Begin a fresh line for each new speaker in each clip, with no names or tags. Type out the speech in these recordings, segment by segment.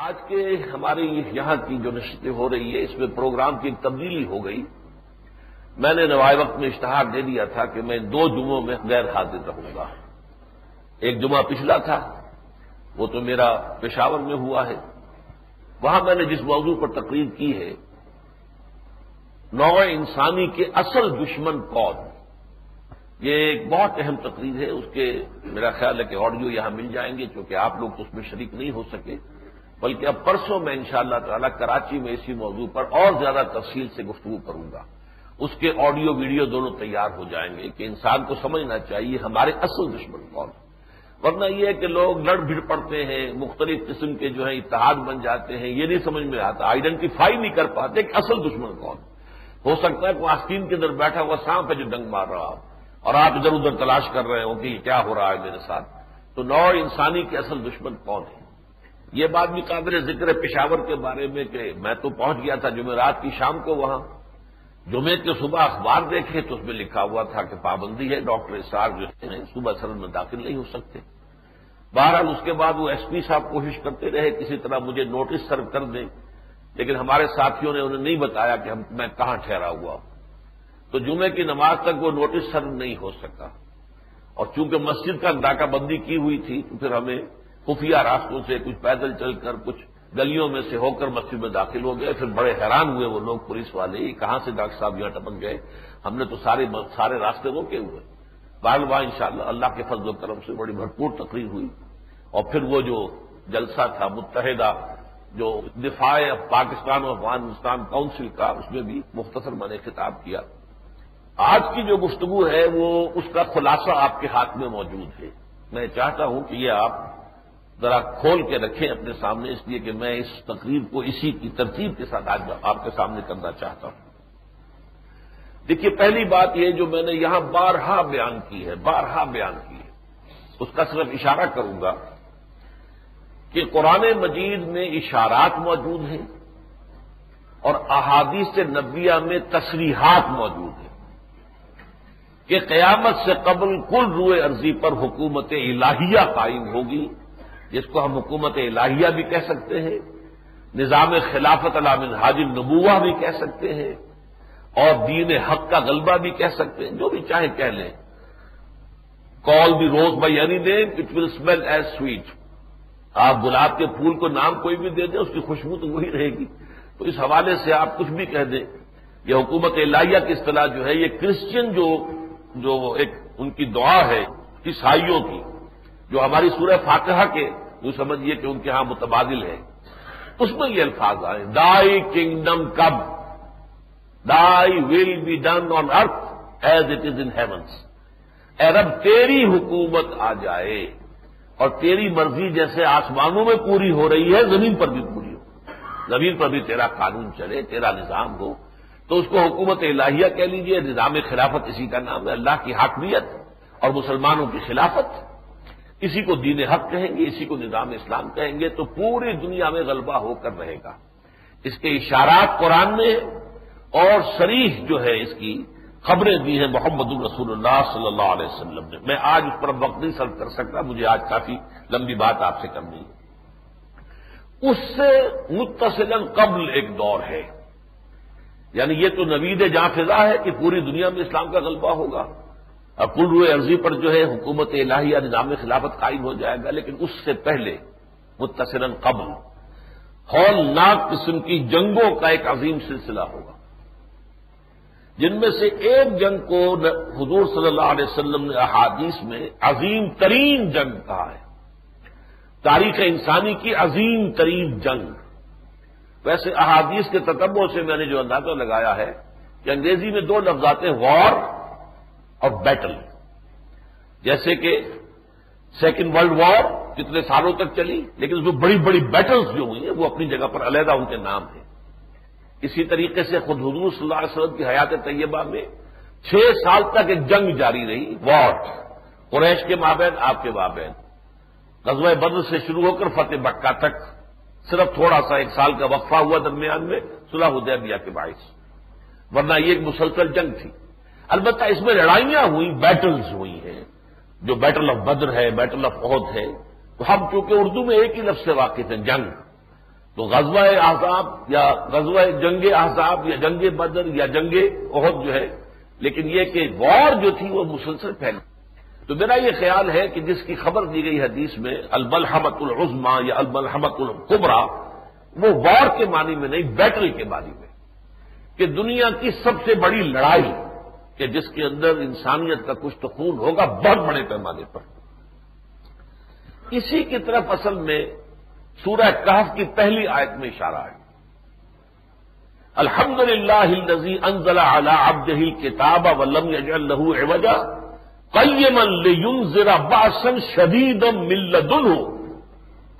آج کے ہماری یہاں کی جو نشستیں ہو رہی ہے اس میں پروگرام کی ایک تبدیلی ہو گئی۔ میں نے نوائے وقت میں اشتہار دے دیا تھا کہ میں دو جمعوں میں غیر حاضر رہوں گا۔ ایک جمعہ پچھلا تھا، وہ تو میرا پشاور میں ہوا ہے۔ وہاں میں نے جس موضوع پر تقریر کی ہے نو انسانی کے اصل دشمن کون؟ یہ ایک بہت اہم تقریر ہے۔ اس کے میرا خیال ہے کہ آڈیو یہاں مل جائیں گے، چونکہ آپ لوگ تو اس میں شریک نہیں ہو سکے۔ بلکہ اب پرسوں میں انشاءاللہ تعالی کراچی میں اسی موضوع پر اور زیادہ تفصیل سے گفتگو کروں گا۔ اس کے آڈیو ویڈیو دونوں تیار ہو جائیں گے کہ انسان کو سمجھنا چاہیے ہمارے اصل دشمن کون۔ ورنہ یہ ہے کہ لوگ لڑ بھڑ پڑتے ہیں، مختلف قسم کے جو ہے اتحاد بن جاتے ہیں، یہ نہیں سمجھ میں آتا آئیڈینٹیفائی نہیں کر پاتے کہ اصل دشمن کون۔ ہو سکتا ہے کہ آستین کے اندر بیٹھا ہوا سانپ ہے جو ڈنگ مار رہا ہو اور آپ ادھر ادھر تلاش کر رہے ہو کہ یہ کیا ہو رہا ہے میرے ساتھ۔ تو نو انسانی کے اصل دشمن کون ہے یہ بات بھی قابل ذکر ہے پشاور کے بارے میں کہ میں تو پہنچ گیا تھا جمعرات کی شام کو وہاں۔ جمعے کے صبح اخبار دیکھے تو اس میں لکھا ہوا تھا کہ پابندی ہے، ڈاکٹر اسار جو ہیں، صبح سرد میں داخل نہیں ہو سکتے۔ بہرحال اس کے بعد وہ ایس پی صاحب کوشش کرتے رہے، کسی طرح مجھے نوٹس سرو کر دیں۔ لیکن ہمارے ساتھیوں نے انہیں نہیں بتایا کہ میں کہاں ٹھہرا ہوا تو جمعے کی نماز تک وہ نوٹس سرو نہیں ہو سکا۔ اور چونکہ مسجد کا ڈاکہ بندی کی ہوئی تھی، تو پھر ہمیں خفیہ راستوں سے کچھ پیدل چل کر کچھ گلیوں میں سے ہو کر مسجد میں داخل ہو گئے، پھر بڑے حیران ہوئے وہ لوگ پولیس والے، یہ کہاں سے ڈاکٹر صاحب یہاں ٹپک گئے؟ ہم نے تو سارے سارے راستے روکے ہوئے۔ بال ان شاء اللہ اللہ کے فضل و کرم سے بڑی بھرپور تقریر ہوئی۔ اور پھر وہ جو جلسہ تھا متحدہ، جو دفاع پاکستان اور افغانستان کاؤنسل کا، اس میں بھی مختصر میں نے خطاب کیا۔ آج کی جو گفتگو ہے، وہ اس کا خلاصہ آپ کے ہاتھ میں موجود ہے۔ میں چاہتا ہوں کہ یہ آپ ذرا کھول کے رکھیں اپنے سامنے، اس لیے کہ میں اس تقریب کو اسی کی ترتیب کے ساتھ آج آپ کے سامنے کرنا چاہتا ہوں۔ دیکھیے، پہلی بات یہ جو میں نے یہاں بارہا بیان کی ہے، بارہا بیان کی ہے، اس کا صرف اشارہ کروں گا کہ قرآن مجید میں اشارات موجود ہیں اور احادیث نبیہ میں تصریحات موجود ہیں کہ قیامت سے قبل کل روئے عرضی پر حکومت الہیہ قائم ہوگی۔ جس کو ہم حکومت الہیہ بھی کہہ سکتے ہیں، نظام خلافت علام حاجم نبوہ بھی کہہ سکتے ہیں، اور دین حق کا غلبہ بھی کہہ سکتے ہیں، جو بھی چاہے کہہ لیں۔ کال بھی rose by any name it will smell as sweet آپ گلاب کے پھول کو نام کوئی بھی دے دیں، اس کی خوشبو تو وہی رہے گی۔ تو اس حوالے سے آپ کچھ بھی کہہ دیں۔ یہ حکومت الہیہ کی اصطلاح جو ہے، یہ کرسچین جو جو ایک ان کی دعا ہے، عیسائیوں کی، جو ہماری سورہ فاتحہ کے جو سمجھیے کہ ان کے ہاں متبادل ہے اس میں یہ الفاظ آئے دائی کنگڈم کب thy will be done on earth as it is in heavens اے رب، تیری حکومت آ جائے اور تیری مرضی جیسے آسمانوں میں پوری ہو رہی ہے، زمین پر بھی پوری ہو۔ زمین پر بھی تیرا قانون چلے، تیرا نظام ہو۔ تو اس کو حکومت الہیہ کہہ لیجیے، نظام خلافت اسی کا نام ہے، اللہ کی حاکمیت اور مسلمانوں کی خلافت۔ اسی کو دین حق کہیں گے، اسی کو نظام اسلام کہیں گے، تو پوری دنیا میں غلبہ ہو کر رہے گا۔ اس کے اشارات قرآن میں اور شریف جو ہے اس کی خبریں دی ہیں محمد الرسول اللہ صلی اللہ علیہ وسلم نے۔ میں آج اس پر وقت نہیں سرو کر سکتا، مجھے آج کافی لمبی بات آپ سے کرنی ہے۔ اس سے متصل قبل ایک دور ہے۔ یعنی یہ تو نوید جاں فضا ہے کہ پوری دنیا میں اسلام کا غلبہ ہوگا۔ اور روئے عرضی پر جو ہے حکومت الہیہ نظام خلافت قائم ہو جائے گا، لیکن اس سے پہلے متصل قبل ہولناک قسم کی جنگوں کا ایک عظیم سلسلہ ہوگا۔ جن میں سے ایک جنگ کو حضور صلی اللہ علیہ وسلم نے احادیث میں عظیم ترین جنگ کہا ہے۔ تاریخ انسانی کی عظیم ترین جنگ۔ ویسے احادیث کے تتبوں سے میں نے جو اندازہ لگایا ہے کہ انگریزی میں دو لفظ آتے ہیں وار اور بیٹل جیسے کہ سیکنڈ ورلڈ وار کتنے سالوں تک چلی، لیکن اس میں بڑی بڑی بیٹلز جو ہوئی ہیں، وہ اپنی جگہ پر علیحدہ ان کے نام ہیں۔ اسی طریقے سے خود حضور صلی اللہ علیہ وسلم کی حیات طیبہ میں چھ سال تک ایک جنگ جاری رہی وار قریش کے مابین، آپ کے مابین۔ غزوہ بدر سے شروع ہو کر فتح بکہ تک صرف تھوڑا سا ایک سال کا وقفہ ہوا درمیان میں، صلح حدیبیہ کے باعث۔ ورنہ یہ ایک مسلسل جنگ تھی۔ البتہ اس میں لڑائیاں ہوئی بیٹلز ہوئی ہیں۔ جو بیٹل آف بدر ہے بیٹل آف عہد ہے، تو ہم چونکہ اردو میں ایک ہی لفظ سے واقف ہیں، جنگ۔ تو غزوہ احزاب یا غزوہ جنگ احزاب یا جنگ بدر یا جنگ عہد جو ہے، لیکن یہ کہ وار جو تھی وہ مسلسل پھیل تو میرا یہ خیال ہے کہ جس کی خبر دی گئی حدیث میں الملحمت العظما یا الملحمت القبرا وہ وار کے معنی میں نہیں بیٹری کے معنی میں کہ دنیا کی سب سے بڑی لڑائی کہ جس کے اندر انسانیت کا کچھ تو خون ہوگا، بہت بڑے پیمانے پر۔ اسی کی طرف اصل میں سورہ کہف کی پہلی آیت میں اشارہ ہے۔ الحمد للہ انزل نزی انزلہ عبدہ کتاب ولم یجعل له عوجا قیما لینذر باسا شدیدا من لدنه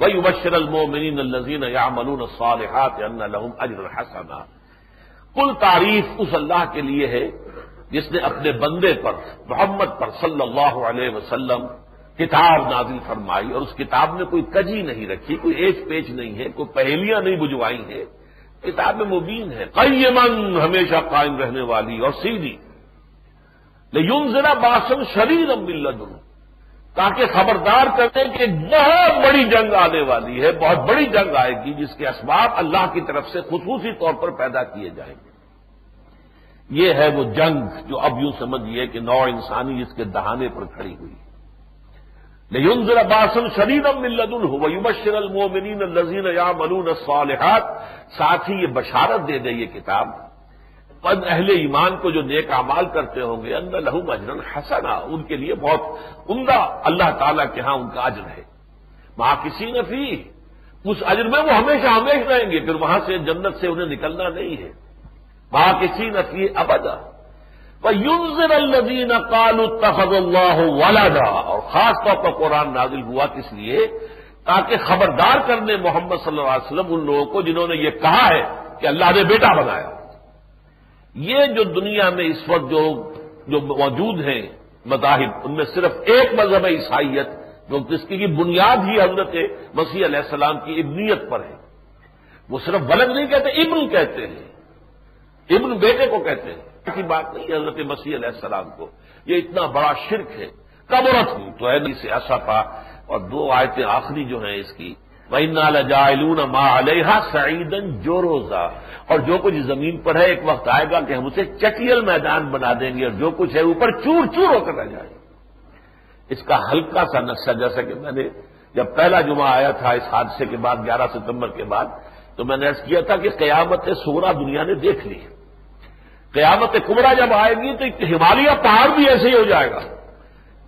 ويبشر المؤمنین الذين يعملون الصالحات ان لهم اجر حسنا۔ کل تعریف اس اللہ کے لیے ہے جس نے اپنے بندے پر، محمد پر صلی اللہ علیہ وسلم کتاب نازل فرمائی اور اس کتاب میں کوئی کجی نہیں رکھی، کوئی ایچ پیچ نہیں ہے، کوئی پہلیاں نہیں بجوائی ہیں۔ کتاب مبین ہے قیمن ہمیشہ قائم رہنے والی اور سیدھی۔ لیکن ذرا باسن شریر امبل تاکہ خبردار کرتے کہ بہت بڑی جنگ آنے والی ہے، بہت بڑی جنگ آئے گی، جس کے اسباب اللہ کی طرف سے خصوصی طور پر پیدا کیے جائیں گے۔ یہ ہے وہ جنگ جو اب یوں سمجھیے کہ نو انسانی اس کے دہانے پر کھڑی ہوئی۔ لیکن ذرا باسن شریر امبل المومنین الزین یا ملون الصالحات ساتھ ہی یہ بشارت دے دے یہ کتاب۔ اہل ایمان کو جو نیک اعمال کرتے ہوں گے اندر لہو مجرن حسنا۔ ان کے لیے بہت عمدہ اللہ تعالیٰ کے ہاں ان کا اجر ہے۔ وہاں کسی نے فی اس اجر میں وہ ہمیشہ ہمیشہ رہیں گے، پھر وہاں سے جنت سے انہیں نکلنا نہیں ہے۔ وہاں کسی نے فی ابدا۔ یونزر الدین کال التخب اللہ والا اور خاص طور پر قرآن نازل ہوا کس لیے؟ تاکہ خبردار کرنے محمد صلی اللہ علیہ وسلم ان لوگوں کو جنہوں نے یہ کہا ہے کہ اللہ نے بیٹا بنایا۔ یہ جو دنیا میں اس وقت جو جو موجود ہیں مذاہب، ان میں صرف ایک مذہب عیسائیت، جو جس کی بنیاد ہی حضرت مسیح علیہ السلام کی ابنیت پر ہے۔ وہ صرف ولد نہیں کہتے، ابن کہتے ہیں۔ ابن بیٹے کو کہتے ہیں، ایسی بات نہیں حضرت مسیح علیہ السلام کو، یہ اتنا بڑا شرک ہے کبرت ہوں تو ہے نہیں سے ایسا تھا اور دو آیتیں آخری جو ہیں اس کی لجائلون ما علیہ سعیدن جو روزہ اور جو کچھ زمین پر ہے، ایک وقت آئے گا کہ ہم اسے چٹیل میدان بنا دیں گے، اور جو کچھ ہے اوپر چور چور ہو کر رہ جائے۔ اس کا ہلکا سا نقشہ، جیسا کہ میں نے جب پہلا جمعہ آیا تھا اس حادثے کے بعد، گیارہ ستمبر کے بعد، تو میں نے ایسا کیا تھا کہ قیامت سورا دنیا نے دیکھ لی۔ قیامت کمرا جب آئے گی تو ہمالیہ پہاڑ بھی ایسے ہی ہو جائے گا۔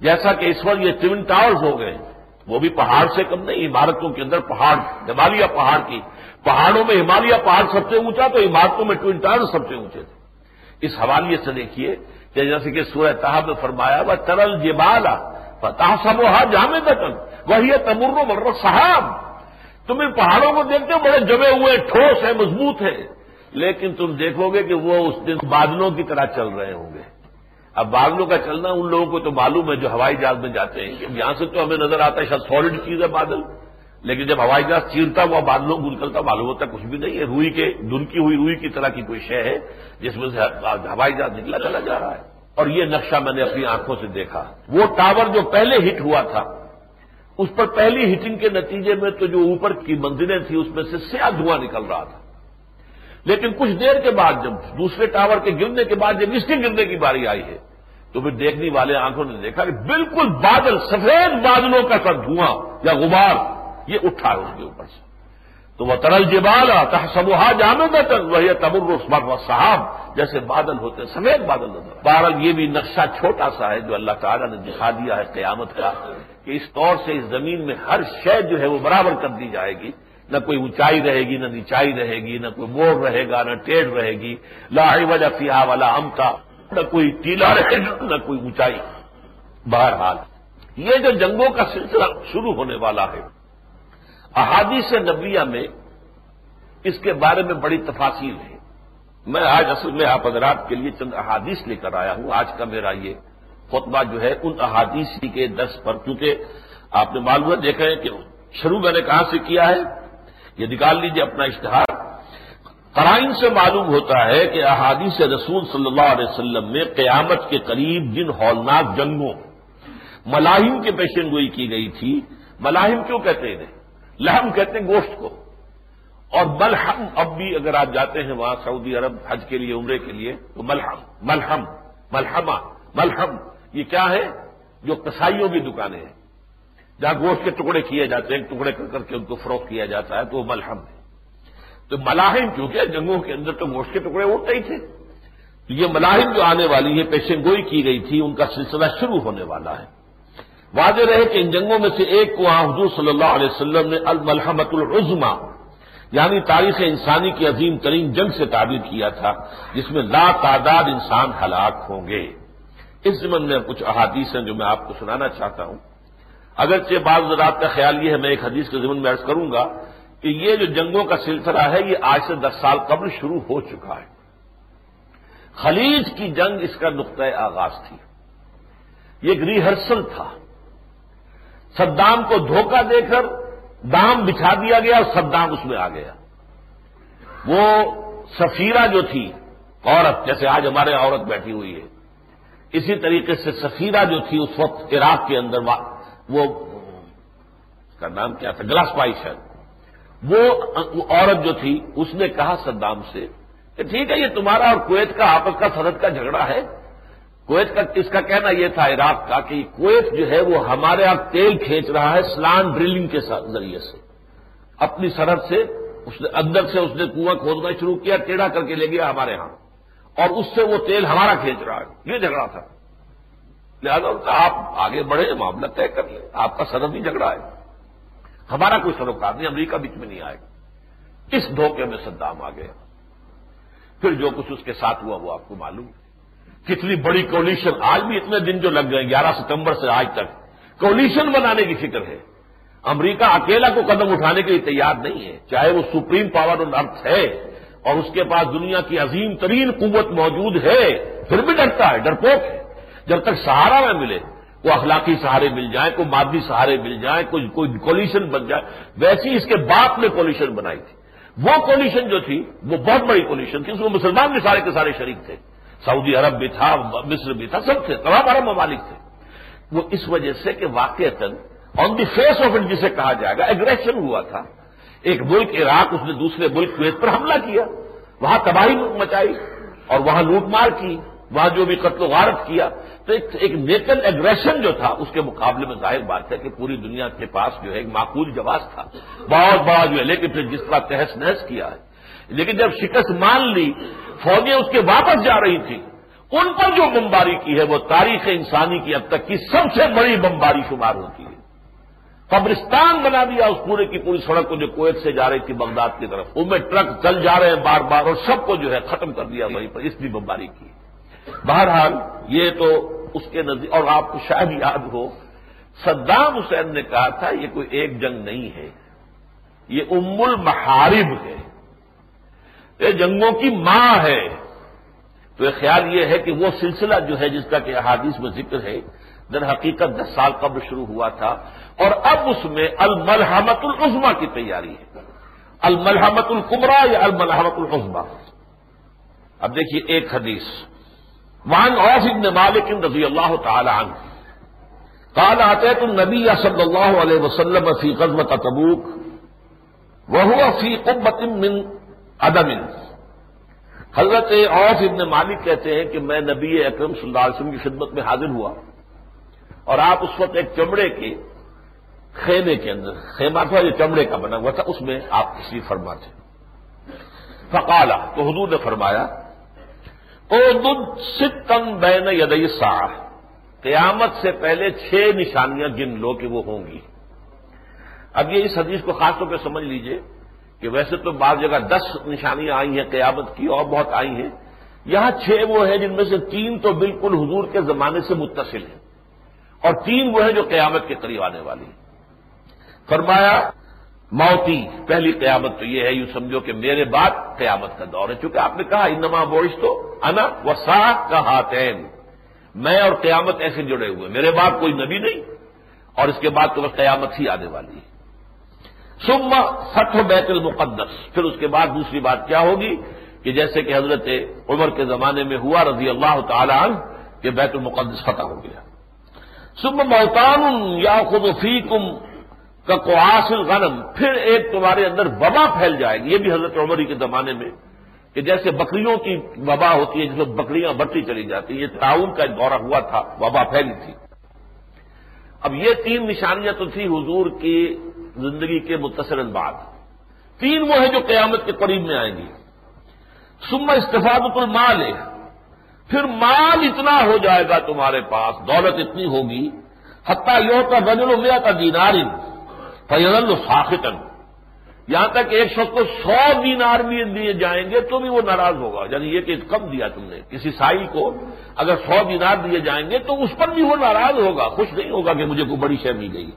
جیسا کہ اس وقت یہ ٹوین ٹاورز ہو گئے، وہ بھی پہاڑ سے کم نہیں، عمارتوں کے اندر پہاڑ، ہمالیہ پہاڑ کی۔ پہاڑوں میں ہمالیہ پہاڑ سب سے اونچا، تو عمارتوں میں ٹوئن ٹاور سب سے اونچے تھے۔ اس حوالے سے دیکھیے کہ جیسے کہ سورہ تحب میں فرمایا وہ ترل جبالا فتح سب ہاں جامع دکن وہی تمر مر صاحب تم ان پہاڑوں کو دیکھتے ہو، بڑے جمے ہوئے، ٹھوس ہے، مضبوط ہے۔ لیکن تم دیکھو گے کہ وہ اس دن بادلوں کی طرح چل رہے ہوں گے۔ اب بادلوں کا چلنا ان لوگوں کو تو معلوم ہے جو ہوائی جہاز میں جاتے ہیں۔ کہ یہاں سے تو ہمیں نظر آتا ہے شاید سالڈ چیز ہے بادل۔ لیکن جب ہوائی جہاز چیرتا ہوا بادلوں کو نکلتا معلوم ہوتا کچھ بھی نہیں ہے۔ روئی کے دھنکی ہوئی روئی کی طرح کی کوئی شے ہے جس میں سے ہوائی جہاز نکلا چلا جا رہا ہے۔ اور یہ نقشہ میں نے اپنی آنکھوں سے دیکھا۔ وہ ٹاور جو پہلے ہٹ ہوا تھا، اس پر پہلی ہٹنگ کے نتیجے میں تو جو اوپر کی منزلیں تھیں، اس میں سے سیاہ دھواں نکل رہا تھا۔ لیکن کچھ دیر کے بعد جب دوسرے ٹاور کے گرنے کے بعد جب اس کے گرنے کی باری آئی ہے، تو پھر دیکھنے والے آنکھوں نے دیکھا کہ بالکل بادل، سفید بادلوں کا سر دھواں یا غبار، یہ اٹھا ہے اس کے اوپر سے۔ تو وہ ترل جبال آتا سموہا جامع تر وہی تبر و صاحب جیسے بادل ہوتے ہیں، سفید بادل نظر بہرحال یہ بھی نقشہ چھوٹا سا ہے جو اللہ تعالیٰ نے دکھا دیا ہے قیامت کا کہ اس طور سے اس زمین میں ہر شے جو ہے وہ برابر کر دی جائے گی۔ نہ کوئی اونچائی رہے گی، نہ نیچائی رہے گی، نہ کوئی موڑ رہے گا، نہ ٹیڑھ رہے گی۔ لاہی وجہ فیا والا امتا۔ نہ کوئی ٹیلا رہے گا، نہ کوئی اونچائی۔ بہرحال، یہ جو جنگوں کا سلسلہ شروع ہونے والا ہے، احادیث نبیہ میں اس کے بارے میں بڑی تفاصیل ہے۔ میں آج اصل میں آپ حضرات کے لیے چند احادیث لے کر آیا ہوں۔ آج کا میرا یہ خطبہ جو ہے، ان احادیث کے دس پر۔ کیونکہ آپ نے معلومات دیکھا ہے کہ شروع میں نے کہاں سے کیا ہے؟ یہ نکال لیجیے اپنا اشتہار۔ قرائن سے معلوم ہوتا ہے کہ احادیث رسول صلی اللہ علیہ وسلم میں قیامت کے قریب جن ہولناک جنگوں، ملاحم کی پیشن گوئی کی گئی تھی۔ ملاحم کیوں کہتے ہیں؟ لہم کہتے ہیں گوشت کو۔ اور ملحم اب بھی اگر آپ جاتے ہیں وہاں سعودی عرب حج کے لیے، عمرے کے لیے، تو ملحم ملحم، ملحمہ، ملحم، یہ کیا ہے؟ جو کسائیوں کی دکانیں ہیں۔ جہاں گوشت کے ٹکڑے کیے جاتے ہیں، ٹکڑے کر کر کے ان کو فروخت کیا جاتا ہے، تو وہ ملحم ہے۔ تو ملاحم کیونکہ جنگوں کے اندر تو گوشت کے ٹکڑے اٹھتے ہی تھے۔ تو یہ ملاحم جو آنے والی ہے پیشن گوئی کی گئی تھی، ان کا سلسلہ شروع ہونے والا ہے۔ واضح رہے کہ ان جنگوں میں سے ایک کو حضور صلی اللہ علیہ وسلم نے الملحمت العظما یعنی تاریخ انسانی کی عظیم ترین جنگ سے تعبیر کیا تھا، جس میں لا تعداد انسان ہلاک ہوں گے۔ اس زمن میں کچھ احادیث ہیں جو میں آپ کو سنانا چاہتا ہوں۔ اگرچہ بعض زراعت کا خیال یہ ہے، میں ایک حدیث کے ضمن میں عرض کروں گا کہ یہ جو جنگوں کا سلسلہ ہے، یہ آج سے دس سال قبل شروع ہو چکا ہے۔ خلیج کی جنگ اس کا نقطۂ آغاز تھی۔ یہ ایک ریہرسل تھا۔ صدام کو دھوکہ دے کر دام بچھا دیا گیا اور صدام اس میں آ گیا۔ وہ سفیرہ جو تھی، عورت، جیسے آج ہمارے عورت بیٹھی ہوئی ہے۔ اسی طریقے سے سفیرہ جو تھی، اس وقت عراق کے اندر وہ کا نام کیا تھا؟ گلاس پائی شاید۔ وہ عورت جو تھی، اس نے کہا صدام سے کہ ٹھیک ہے، یہ تمہارا اور کویت کا آپس کا سرحد کا جھگڑا ہے۔ کویت کا اس کا کہنا یہ تھا عراق کا کہ کویت جو ہے، وہ ہمارے یہاں تیل کھینچ رہا ہے سلان ڈرلنگ کے ذریعے سے۔ اپنی سرحد سے اس نے، اندر سے اس نے کنواں کھودنا شروع کیا، ٹیڑھا کر کے لے گیا ہمارے ہاں۔ اور اس سے وہ تیل ہمارا کھینچ رہا ہے۔ یہ جھگڑا تھا۔ لہٰذا ان کا آپ آگے بڑھے، معاملہ طے کر لیں۔ آپ کا سرحدی جھگڑا ہے۔ ہمارا کوئی سروکار نہیں، امریکہ بیچ میں نہیں آئے۔ گا اس دھوکے میں صدام آ گیا۔ پھر جو کچھ اس کے ساتھ ہوا، وہ آپ کو معلوم کتنی بڑی کولیشن آج بھی اتنے دن جو لگ گئے، گیارہ ستمبر سے آج تک۔ کولیشن بنانے کی فکر ہے۔ امریکہ اکیلا کو قدم اٹھانے کے لیے تیار نہیں ہے۔ چاہے وہ سپریم پاور آن ارتھ ہے، اور اس کے پاس دنیا کی عظیم ترین قوت موجود ہے، پھر بھی ڈرتا ہے، ڈرپوک ہے۔ جب تک سہارا نہ ملے، وہ اخلاقی سہارے مل جائیں، کوئی مادی سہارے مل جائیں، کوئی کوئی کولیشن بن جائے، ویسی اس کے باپ نے کولیشن بنائی تھی۔ وہ کولیشن جو تھی، وہ بہت بڑی کولیشن تھی، اس میں مسلمان بھی سارے کے سارے شریک تھے۔ سعودی عرب بھی تھا، مصر بھی تھا، سب تھے، تمام عرب ممالک تھے۔ وہ اس وجہ سے کہ واقع on the face of end جسے کہا جائے گا ایگریشن ہوا تھا۔ ایک ملک عراق، اس نے دوسرے ملک کویت پر حملہ کیا۔ وہاں تباہی مچائی اور وہاں لوٹ مار کی۔ وہاں جو بھی قتل و غارت کیا، تو ایک نیٹل ایگریشن جو تھا، اس کے مقابلے میں ظاہر بات ہے کہ پوری دنیا کے پاس جو ہے ایک معقول جواز تھا۔ بہت بڑا جو ہے، لیکن پھر جس طرح تحس نحس کیا ہے۔ لیکن جب شکست مان لی، فوجیں اس کے واپس جا رہی تھی ان پر جو بمباری کی ہے، وہ تاریخ انسانی کی اب تک کی سب سے بڑی بمباری شمار ہوتی ہے۔ قبرستان بنا دیا اس پورے کی پوری سڑک کو جو کویت سے جا رہی تھی بغداد کی طرف۔ ان میں ٹرک چل جا رہے ہیں بار بار اور سب کو جو ہے ختم کر دیا وہیں پر۔ اس بھی بمباری کی۔ بہرحال یہ تو اس کے نزدیک اور آپ کو شاید یاد ہو، صدام حسین نے کہا تھا، یہ کوئی ایک جنگ نہیں ہے، یہ ام المحارب ہے۔ یہ جنگوں کی ماں ہے۔ تو یہ خیال یہ ہے کہ وہ سلسلہ جو ہے، جس کا کہ احادیث میں ذکر ہے، در حقیقت دس سال قبل شروع ہوا تھا۔ اور اب اس میں الملحمت العظما کی تیاری ہے۔ الملحمت القمرا یا الملحمت العظما اب دیکھیے ایک حدیث۔ وان اوف ابن مالک رضی اللہ تعالی عنہ۔ قال آتے تم نبی صلی اللہ علیہ وسلم فی قزمت تبوک وہ فی قبت من عدم۔ حضرت اوف ابن مالک کہتے ہیں کہ میں نبی اکرم صلی اللہ علیہ وسلم کی خدمت میں حاضر ہوا۔ اور آپ اس وقت ایک چمڑے کے خیمے کے اندر، خیمہ تھا جو چمڑے کا بنا ہوا تھا، اس میں آپ کسی فرما تھے فقالا، تو حضور نے فرمایا ستن بین یدئی سا قیامت سے پہلے چھ نشانیاں گن لو کہ وہ ہوں گی۔ اب یہ اس حدیث کو خاص طور پہ سمجھ لیجیے کہ ویسے تو بعض جگہ دس نشانیاں آئی ہیں، قیامت کی اور بہت آئی ہیں۔ یہاں چھ وہ ہیں جن میں سے تین تو بالکل حضور کے زمانے سے متصل ہیں۔ اور تین وہ ہیں جو قیامت کے قریب آنے والی فرمایا موتی، پہلی قیامت تو یہ ہے، یوں سمجھو کہ میرے بعد قیامت کا دور ہے۔ چونکہ آپ نے کہا، انما بوش تو انا و ساخ کا ہاتین میں اور قیامت ایسے جڑے ہوئے میرے بعد کوئی نبی نہیں۔ اور اس کے بعد تو بس قیامت ہی آنے والی ہے۔ سما فتح بیت المقدس۔ پھر اس کے بعد دوسری بات کیا ہوگی؟ کہ جیسے کہ حضرت عمر کے زمانے میں ہوا، رضی اللہ تعالی عنہ، کہ بیت المقدس فتح ہو گیا۔ سب موتان یا خود فی کم کا کواسل غنم پھر ایک تمہارے اندر وبا پھیل جائے گی۔ یہ بھی حضرت عمری کے زمانے میں کہ جیسے بکریوں کی وبا ہوتی ہے، جس میں بکریاں بڑھتی چلی جاتی یہ تعاون کا ایک دورہ ہوا تھا، وبا پھیلی تھی۔ اب یہ تین نشانیاں تو تھی حضور کی زندگی کے متصر بعد۔ تین وہ ہیں جو قیامت کے قریب میں آئیں گی۔ سما استفاد المال ہے پھر مال اتنا ہو جائے گا تمہارے پاس، دولت اتنی ہوگی، حتیٰ یو کا بدل و میا کا دینار۔ فیضل ساختن یہاں تک ایک شخص کو سو دینار بھی دیے جائیں گے تو بھی وہ ناراض ہوگا۔ یعنی یہ کہ کم دیا تم نے، کسی سائی کو اگر سو دینار دیے جائیں گے تو اس پر بھی وہ ناراض ہوگا، خوش نہیں ہوگا کہ مجھے کوئی بڑی شے مل گئی۔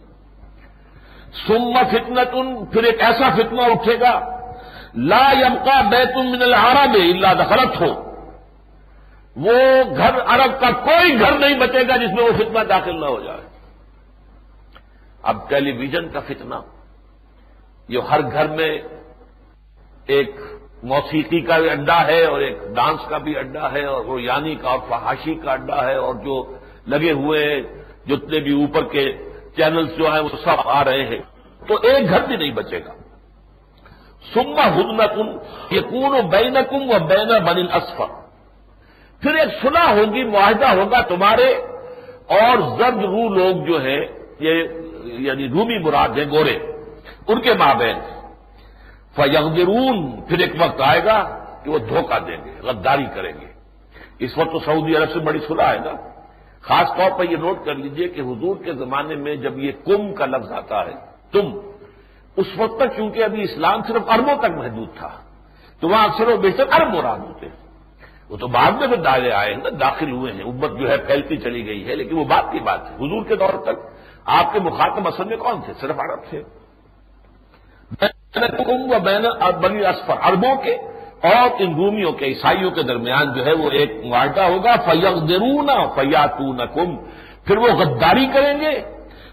سما فتنت پھر ایک ایسا فتنہ اٹھے گا۔ لا یمکا بیت من العرب میں اللہ دخلت ہو وہ گھر عرب کا کوئی گھر نہیں بچے گا جس میں وہ فتنہ داخل نہ ہو جائے۔ اب ٹیلی ویژن کا فتنہ۔ جو ہر گھر میں ایک موسیقی کا بھی اڈا ہے اور ایک ڈانس کا بھی اڈا ہے اور وہ یعنی کا اور فحاشی کا اڈا ہے اور جو لگے ہوئے جتنے بھی اوپر کے چینلز جو ہیں، وہ سب آ رہے ہیں۔ تو ایک گھر بھی نہیں بچے گا۔ سما ہدن کم یہ و بین کم و بین بن اسفر پھر ایک سنا ہوگی، معاہدہ ہوگا تمہارے۔ اور زرد رو لوگ جو ہیں، یہ یعنی رومی مراد ہیں گورے، ان کے مابین۔ فیغدرون پھر ایک وقت آئے گا کہ وہ دھوکہ دیں گے، غداری کریں گے۔ اس وقت تو سعودی عرب سے بڑی صلاح ہے نا۔ خاص طور پر یہ نوٹ کر لیجیے کہ حضور کے زمانے میں جب یہ کم کا لفظ آتا ہے، تم، اس وقت تک کیونکہ ابھی اسلام صرف اربوں تک محدود تھا، تو وہاں اکثر و بیشتر ارب مراد ہوتے ہیں۔ وہ تو بعد میں پھر دائرے آئے ہیں نا، داخل ہوئے ہیں، امت جو ہے پھیلتی چلی گئی ہے، لیکن وہ بات کی بات ہے۔ حضور کے دور تک آپ کے مخاطب اصل میں کون تھے؟ صرف عرب تھے۔ بین بنی اسفر اربوں کے اور ان رومیوں کے، عیسائیوں کے درمیان جو ہے وہ ایک معاہدہ ہوگا۔ فیغ درون فیاتون کم پھر وہ غداری کریں گے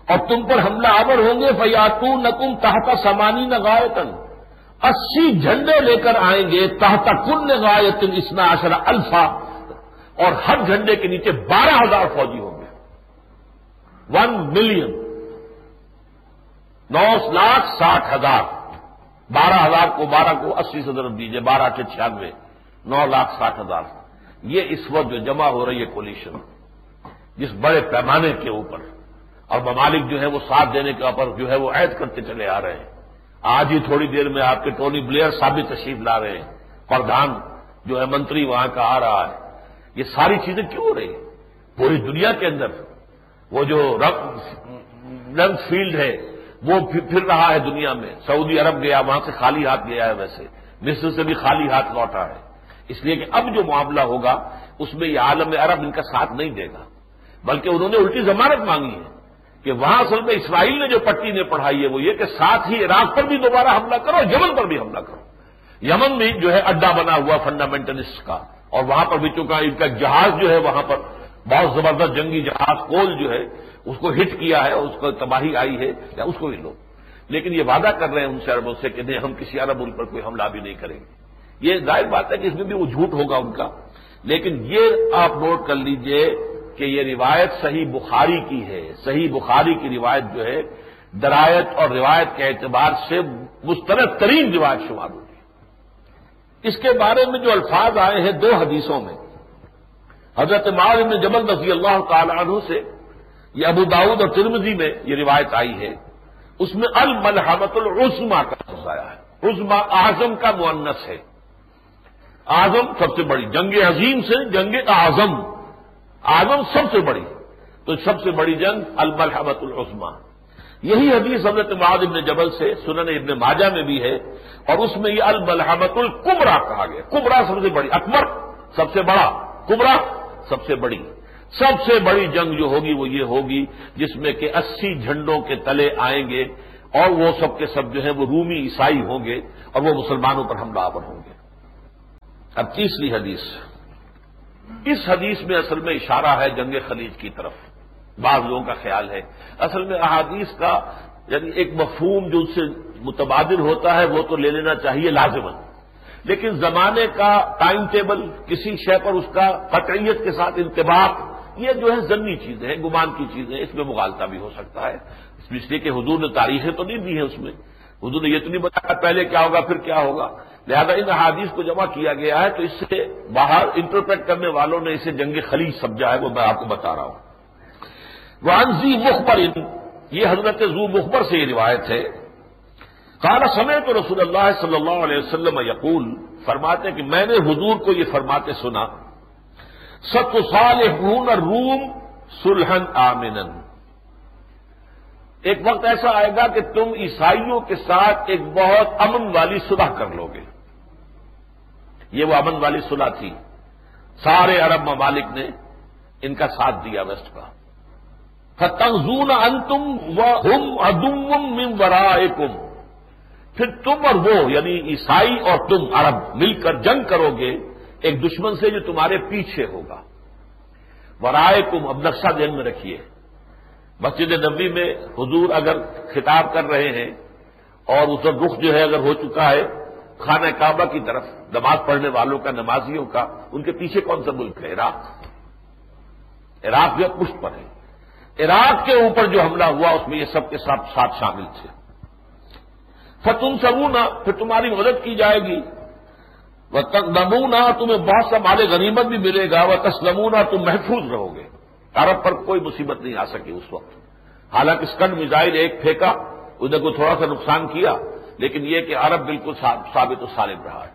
اور تم پر حملہ آور ہوں گے۔ فیاتون نکم تحت سمانی نگایتن اسی جھنڈے لے کر آئیں گے۔ تحت کن نگایتن اسنا اشرا الفا، اور ہر جھنڈے کے نیچے بارہ ہزار فوجی ون ملین نو لاکھ ساٹھ ہزار بارہ ہزار کو بارہ کو اسی سے ضرور دیجیے بارہ کے چھیانوے نو لاکھ ساٹھ ہزار یہ اس وقت جو جمع ہو رہی ہے کولیشن جس بڑے پیمانے کے اوپر اور ممالک جو ہے وہ ساتھ دینے کے اوپر جو ہے وہ عائد کرتے چلے آ رہے ہیں آج ہی تھوڑی دیر میں آپ کے ٹونی بلیئر ثابت تشریف لا رہے ہیں پردھان جو ہے منتری وہاں کا آ رہا ہے یہ ساری چیزیں کیوں ہو رہی ہیں پوری دنیا کے اندر وہ جو رنگ فیلڈ ہے، وہ پھر رہا ہے دنیا میں۔ سعودی عرب گیا، وہاں سے خالی ہاتھ گیا ہے ویسے۔ مصر سے بھی خالی ہاتھ لوٹا ہے۔ اس لیے کہ اب جو معاملہ ہوگا، اس میں یہ عالم عرب ان کا ساتھ نہیں دے گا۔ بلکہ انہوں نے الٹی ضمانت مانگی ہے کہ وہاں اصل میں اسرائیل نے جو پٹی نے پڑھائی ہے، وہ یہ کہ ساتھ ہی عراق پر بھی دوبارہ حملہ کرو، یمن پر بھی حملہ کرو۔ یمن بھی جو ہے اڈا بنا ہوا فنڈامنٹلسٹ کا، اور وہاں پر بھی چونکہ ان کا جہاز جو ہے وہاں پر بہت زبردست جنگی جہاز کول جو ہے، اس کو ہٹ کیا ہے اور اس کو تباہی آئی ہے، یا اس کو بھی لو لیکن یہ وعدہ کر رہے ہیں ان سے عربوں سے کہ نہیں، ہم کسی عرب ملک پر کوئی حملہ بھی نہیں کریں گے۔ یہ ظاہر بات ہے کہ اس میں بھی وہ جھوٹ ہوگا ان کا۔ لیکن یہ آپ نوٹ کر لیجیے کہ یہ روایت صحیح بخاری کی ہے۔ صحیح بخاری کی روایت جو ہے، درایت اور روایت کے اعتبار سے مسترد ترین روایت شمار ہوتی ہے اس کے بارے میں جو الفاظ آئے ہیں دو حدیثوں میں حضرت معاذ میں جبل رضی اللہ تعالی عنہ سے یہ ابو داود اور ترمزی میں یہ روایت آئی ہے۔ اس میں الملحمت العزما کا لفظ آیا ہے۔ عزما اعظم کا معنس ہے۔ اعظم سب سے بڑی، جنگ عظیم سے جنگ اعظم۔ اعظم سب سے بڑی۔ تو سب سے بڑی جنگ الملحمت العزما یہی حدیث حضرت معاذ ابن جبل سے سنن ابن ماجہ میں بھی ہے۔ اور اس میں یہ الملحمت القبرا کہا گیا۔ کبرا سب سے بڑی، اکبر سب سے بڑا۔ کبرا سب سے بڑی۔ سب سے بڑی جنگ جو ہوگی وہ یہ ہوگی جس میں کہ اسی جھنڈوں کے تلے آئیں گے اور وہ سب کے سب جو ہے وہ رومی عیسائی ہوں گے اور وہ مسلمانوں پر حملہ آور ہوں گے۔ اب تیسری حدیث۔ اس حدیث میں اصل میں اشارہ ہے جنگ خلیج کی طرف۔ بعض لوگوں کا خیال ہے۔ اصل میں احادیث کا یعنی ایک مفہوم جو اس سے متبادل ہوتا ہے وہ تو لے لینا چاہیے لازمن لیکن زمانے کا ٹائم ٹیبل، کسی شے پر اس کا قطعیت کے ساتھ انتباہ یہ جو ہے ضمنی چیزیں ہیں، گمان کی چیزیں اس میں مغالطہ بھی ہو سکتا ہے۔ اس لیے کہ حضور نے تاریخیں تو نہیں دی ہیں اس میں۔ حضور نے یہ تو نہیں بتایا پہلے کیا ہوگا، پھر کیا ہوگا۔ لہذا ان حادیث کو جمع کیا گیا ہے تو اس سے باہر انٹرپریٹ کرنے والوں نے اسے جنگ خلیج سمجھا ہے، وہ میں آپ کو بتا رہا ہوں۔ وانزی مخبر، یہ حضرت زو مخبر سے یہ روایت ہے۔ کالا سمے تو رسول اللہ صلی اللہ علیہ وسلم یقول، فرماتے کہ میں نے حضور کو یہ فرماتے سنا ست سال روم سلحن آمن ایک وقت ایسا آئے گا کہ تم عیسائیوں کے ساتھ ایک بہت امن والی صلح کر لو گے۔ یہ وہ امن والی صلح تھی۔ سارے عرب ممالک نے ان کا ساتھ دیا ویسٹ کا فتنزون انتم و ہم ادم من ورائکم پھر تم اور وہ یعنی عیسائی اور تم عرب مل کر جنگ کرو گے، ایک دشمن سے جو تمہارے پیچھے ہوگا۔ ورائے کم اب نقشہ دین میں رکھیے۔ مسجد نبی میں حضور اگر خطاب کر رہے ہیں اور اس کا رخ جو ہے اگر ہو چکا ہے، خانہ کعبہ کی طرف نماز پڑھنے والوں کا، نمازیوں کا، ان کے پیچھے کون سا ملک ہے؟ عراق۔ عراق جو پشت پر ہے۔ عراق کے اوپر جو حملہ ہوا، اس میں یہ سب کے ساتھ ساتھ شامل تھے۔ فتم سبونا پھر تمہاری مدد کی جائے گی۔ وہ تک تمہیں بہت سا مال غنیمت بھی ملے گا۔ وہ تسلمونہ تم محفوظ رہو گے۔ عرب پر کوئی مصیبت نہیں آ سکی اس وقت۔ حالانکہ اسکن میزائل ایک پھینکا ادھر کو تھوڑا سا نقصان کیا، لیکن یہ کہ عرب بالکل ثابت و سالم رہا ہے۔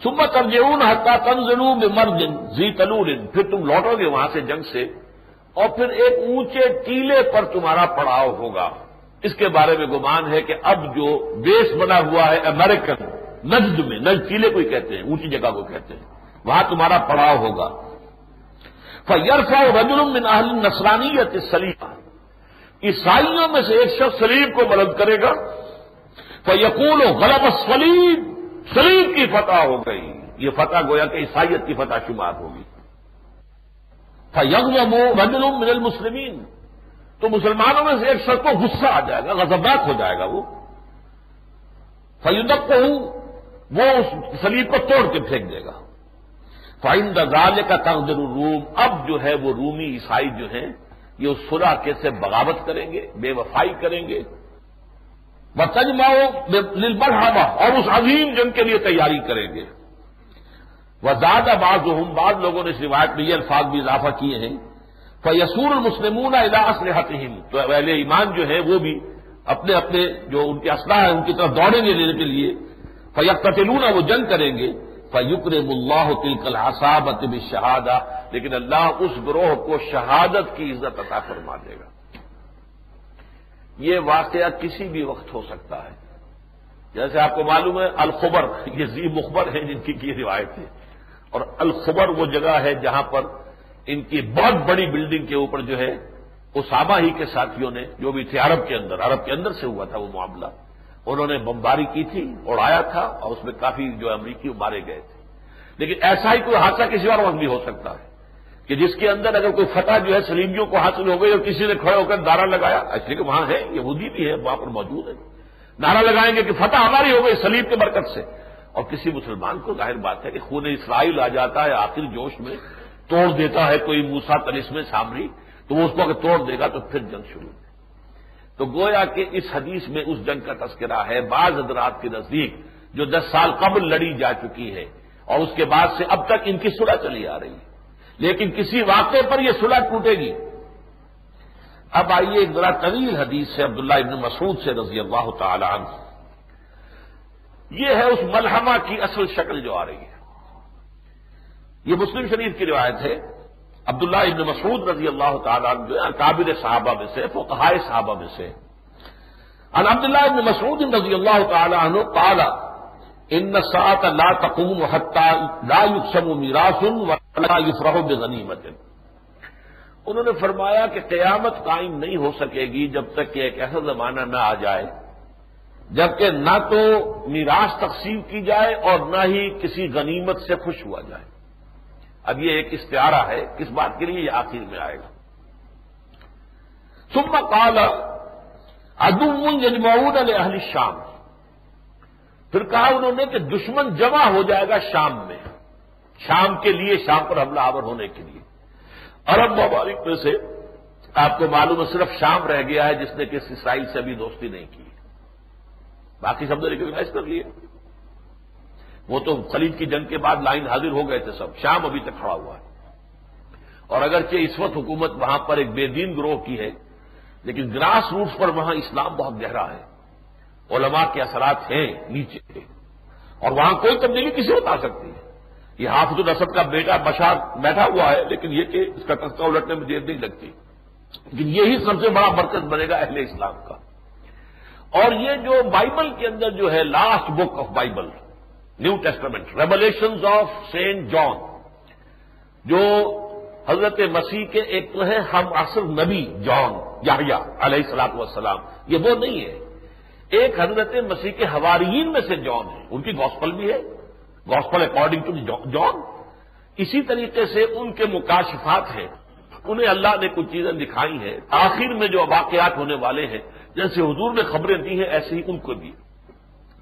سمت ترجیون حتہ تنزلو میں مرد زی تلور پھر تم لوٹو گے وہاں سے جنگ سے، اور پھر ایک اونچے ٹیلے پر تمہارا پڑاؤ ہوگا۔ اس کے بارے میں گمان ہے کہ اب جو بیس بنا ہوا ہے امریکن نجد میں، نجد ٹیلے کو ہی کہتے ہیں، اونچی جگہ کو کہتے ہیں، وہاں تمہارا پڑاؤ ہوگا۔ فیرفا رجل من اہل نسرانیت سلیم عیسائیوں میں سے ایک شخص سلیم کو بلند کرے گا۔ فیقول غلط سلیم سلیم کی فتح ہو گئی۔ یہ فتح گویا کہ عیسائیت کی فتح شمار ہوگی۔ فیغم رجل من المسلمین تو مسلمانوں میں سے ایک شخص کو غصہ آ جائے گا غزبات ہو جائے گا وہ۔ فیودب کو وہ اس سلیب کو توڑ کے پھینک دے گا۔ فائن دزال کا تقدر روم اب جو ہے وہ رومی عیسائی جو ہیں، یہ اس سرا کے سے بغاوت کریں گے، بے وفائی کریں گے۔ وہ تجماؤ بڑھاوا اور اس عظیم جنگ کے لیے تیاری کریں گے۔ وہ زیادہ بعض جو ہم بعض لوگوں نے اس روایت میں یہ الفاظ بھی اضافہ کیے ہیں۔ فیسور المسلمون الاس تو اہل ایمان جو ہے وہ بھی اپنے اپنے جو ان کے اسلحہ ہیں ان کی طرف دوڑیں گے لینے کے لیے۔ فیق وہ جنگ کریں گے۔ فیقر اللہ تلکل حسابت شہادہ لیکن اللہ اس گروہ کو شہادت کی عزت عطا فرما دے گا۔ یہ واقعہ کسی بھی وقت ہو سکتا ہے۔ جیسے آپ کو معلوم ہے، الخبر، یہ زی مخبر ہیں جن کی کی روایت ہے اور الخبر وہ جگہ ہے جہاں پر ان کی بہت بڑی بلڈنگ کے اوپر جو ہے، اسامہ ہی کے ساتھیوں نے، جو بھی تھے عرب کے اندر، عرب کے اندر سے ہوا تھا وہ معاملہ۔ انہوں نے بمباری کی تھی اور آیا تھا اور اس میں کافی جو امریکی مارے گئے تھے۔ لیکن ایسا ہی کوئی حادثہ کسی اور وقت بھی ہو سکتا ہے۔ کہ جس کے اندر اگر کوئی فتح جو ہے سلیمیوں کو حاصل ہو گئی اور کسی نے کھڑے ہو کر نعرہ لگایا ایسے کہ وہاں ہے یہودی بھی ہے وہاں پر موجود ہے نعرہ لگائیں گے کہ فتح ہماری ہو گئی سلیب کے برکت سے۔ اور کسی مسلمان کو ظاہر بات ہے کہ خون اسرائیل آ جاتا ہے آخر جوش میں۔ توڑ دیتا ہے کوئی موسا تلس میں سامری، تو وہ اس کو اگر توڑ دے گا تو پھر جنگ شروع تو گویا کہ اس حدیث میں اس جنگ کا تذکرہ ہے، بعض حضرات کے نزدیک جو دس سال قبل لڑی جا چکی ہے اور اس کے بعد سے اب تک ان کی صلح چلی آ رہی ہے۔ لیکن کسی واقعے پر یہ صلح ٹوٹے گی۔ اب آئیے ایک ذرا طویل حدیث سے عبداللہ ابن مسعود سے رضی اللہ تعالی عنہ۔ یہ ہے اس ملحمہ کی اصل شکل جو آ رہی ہے۔ یہ مسلم شریف کی روایت ہے۔ عبداللہ ابن مسعود رضی اللہ تعالیٰ جو ہے کابر صحابہ میں سے، فقہائے صحابہ میں سے۔ ان عبداللہ ابن مسعود رضی اللہ تعالیٰ عنہ قال، ان سات لا تقوم حتى لا يقسم میراث ولا يفرح بغنیمت. انہوں نے فرمایا کہ قیامت قائم نہیں ہو سکے گی جب تک کہ ایک ایسا زمانہ نہ آ جائے جبکہ نہ تو میراث تقسیم کی جائے اور نہ ہی کسی غنیمت سے خوش ہوا جائے۔ اب یہ ایک استعارہ ہے، کس بات کے لیے یہ آخر میں آئے گا؟ سما کالا ادم یجمعون اہل شام پھر کہا انہوں نے کہ دشمن جمع ہو جائے گا شام میں، شام کے لیے، شام پر حملہ آور ہونے کے لیے۔ عرب ممالک میں سے آپ کو معلوم ہے، صرف شام رہ گیا ہے، جس نے کس اسرائیل سے ابھی دوستی نہیں کی۔ باقی سب نے ریکگنائز کر لیے۔ وہ تو خلید کی جنگ کے بعد لائن حاضر ہو گئے تھے سب، شام ابھی تک کھڑا ہوا ہے۔ اور اگرچہ اس وقت حکومت وہاں پر ایک بے دین گروہ کی ہے، لیکن گراس روٹس پر وہاں اسلام بہت گہرا ہے۔ علماء کے اثرات ہیں نیچے۔ اور وہاں کوئی تبدیلی کسی بتا سکتی ہے۔ یہ حافظ الاسد کا بیٹا بشار بیٹھا ہوا ہے، لیکن یہ کہ اس کا تختہ الٹنے میں دیر نہیں لگتی۔ لیکن یہی سب سے بڑا مرکز بنے گا اہل اسلام کا۔ اور یہ جو بائبل کے اندر جو ہے last book of Bible New Testament, Revelations of Saint John, جو حضرت مسیح کے ایک تو ہے ہم اصل نبی جان یا علیہ السلاط والسلام۔ یہ وہ نہیں ہے۔ ایک حضرت مسیح کے حوارین میں سے جان ہے۔ ان کی گوسپل بھی ہے۔ Gospel according to John. اسی طریقے سے ان کے مکاشفات ہیں۔ انہیں اللہ نے کچھ چیزیں دکھائی ہیں۔ آخر میں جو واقعات ہونے والے ہیں، جیسے حضور نے خبریں دی ہیں ایسے ہی ان کو دی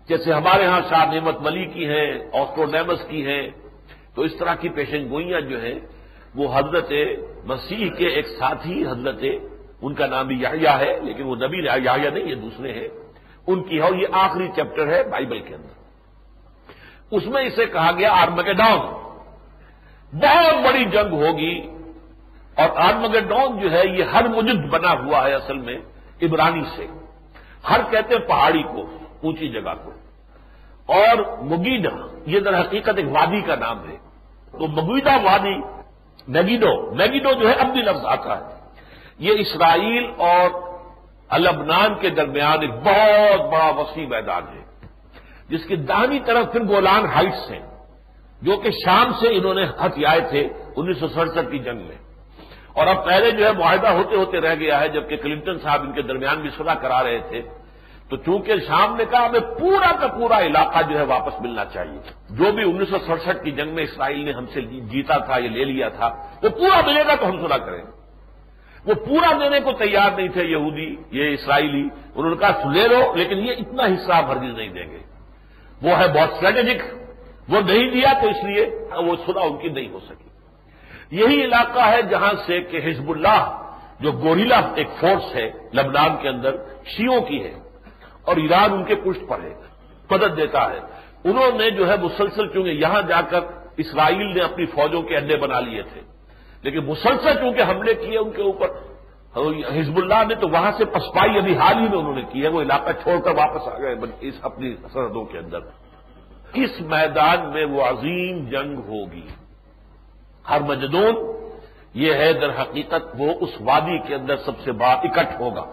جیسے ہمارے ہاں شاہ نعمت ملی کی ہیں آسٹرونیمس کی ہیں، تو اس طرح کی پیشن گوئیاں جو ہیں، وہ حضرت مسیح کے ایک ساتھی حضرت، ان کا نام بھی یاہیا ہے، لیکن وہ نبی یاہیا نہیں، یہ دوسرے ہیں۔ ان کی ہے یہ آخری چیپٹر ہے بائبل کے اندر۔ اس میں اسے کہا گیا آرمگڈون۔ بہت بڑی جنگ ہوگی، اور آرمگڈون جو ہے، یہ ہر مجد بنا ہوا ہے اصل میں، عبرانی سے۔ ہر کہتے ہیں پہاڑی کو، اونچی جگہ کو۔ اور مگیڈا یہ در حقیقت ایک وادی کا نام ہے۔ تو مگیدہ وادی میگیڈو میگیڈو جو ہے اب بھی لفظ آتا ہے۔ یہ اسرائیل اور البنان کے درمیان ایک بہت بڑا وسیع میدان ہے، جس کی دہنی طرف پھر گولان ہائٹس ہیں، جو کہ شام سے انہوں نے ہتھ آئے تھے انیس سو سڑسٹھ کی جنگ میں۔ اور اب پہلے جو ہے معاہدہ ہوتے ہوتے رہ گیا ہے، جبکہ کلنٹن صاحب ان کے درمیان بھی صلاح کرا رہے تھے۔ تو چونکہ شام نے کہا ہمیں پورا کا پورا علاقہ جو ہے واپس ملنا چاہیے جو بھی انیس سو سڑسٹھ کی جنگ میں اسرائیل نے ہم سے جیتا تھا یا لے لیا تھا، وہ پورا ملے گا تو ہم صلاح کریں گے۔ وہ پورا دینے کو تیار نہیں تھے، یہودی، یہ اسرائیلی، انہوں نے کہا لے لو، لیکن یہ اتنا حصہ ہرگز نہیں دیں گے۔ وہ ہے بہت اسٹریٹجک وہ نہیں دیا تو اس لیے وہ سنا ان کی نہیں ہو سکی۔ یہی علاقہ ہے جہاں سے کہ حزب اللہ، جو گوریلا ایک فورس ہے لبنان کے اندر شیوں کی ہے۔ اور ایران ان کے پشت پر ہے، مدد دیتا ہے۔ انہوں نے جو ہے مسلسل چونکہ یہاں جا کر اسرائیل نے اپنی فوجوں کے اڈے بنا لیے تھے، لیکن مسلسل چونکہ حملے کیے ان کے اوپر، حزب اللہ نے تو وہاں سے پسپائی ابھی حال ہی میں انہوں نے کی ہے، وہ علاقہ چھوڑ کر واپس آ گئے اس اپنی سرحدوں کے اندر۔ اس میدان میں وہ عظیم جنگ ہوگی۔ ہر مجدون یہ ہے در حقیقت وہ اس وادی کے اندر سب سے بات اکٹھ ہوگا۔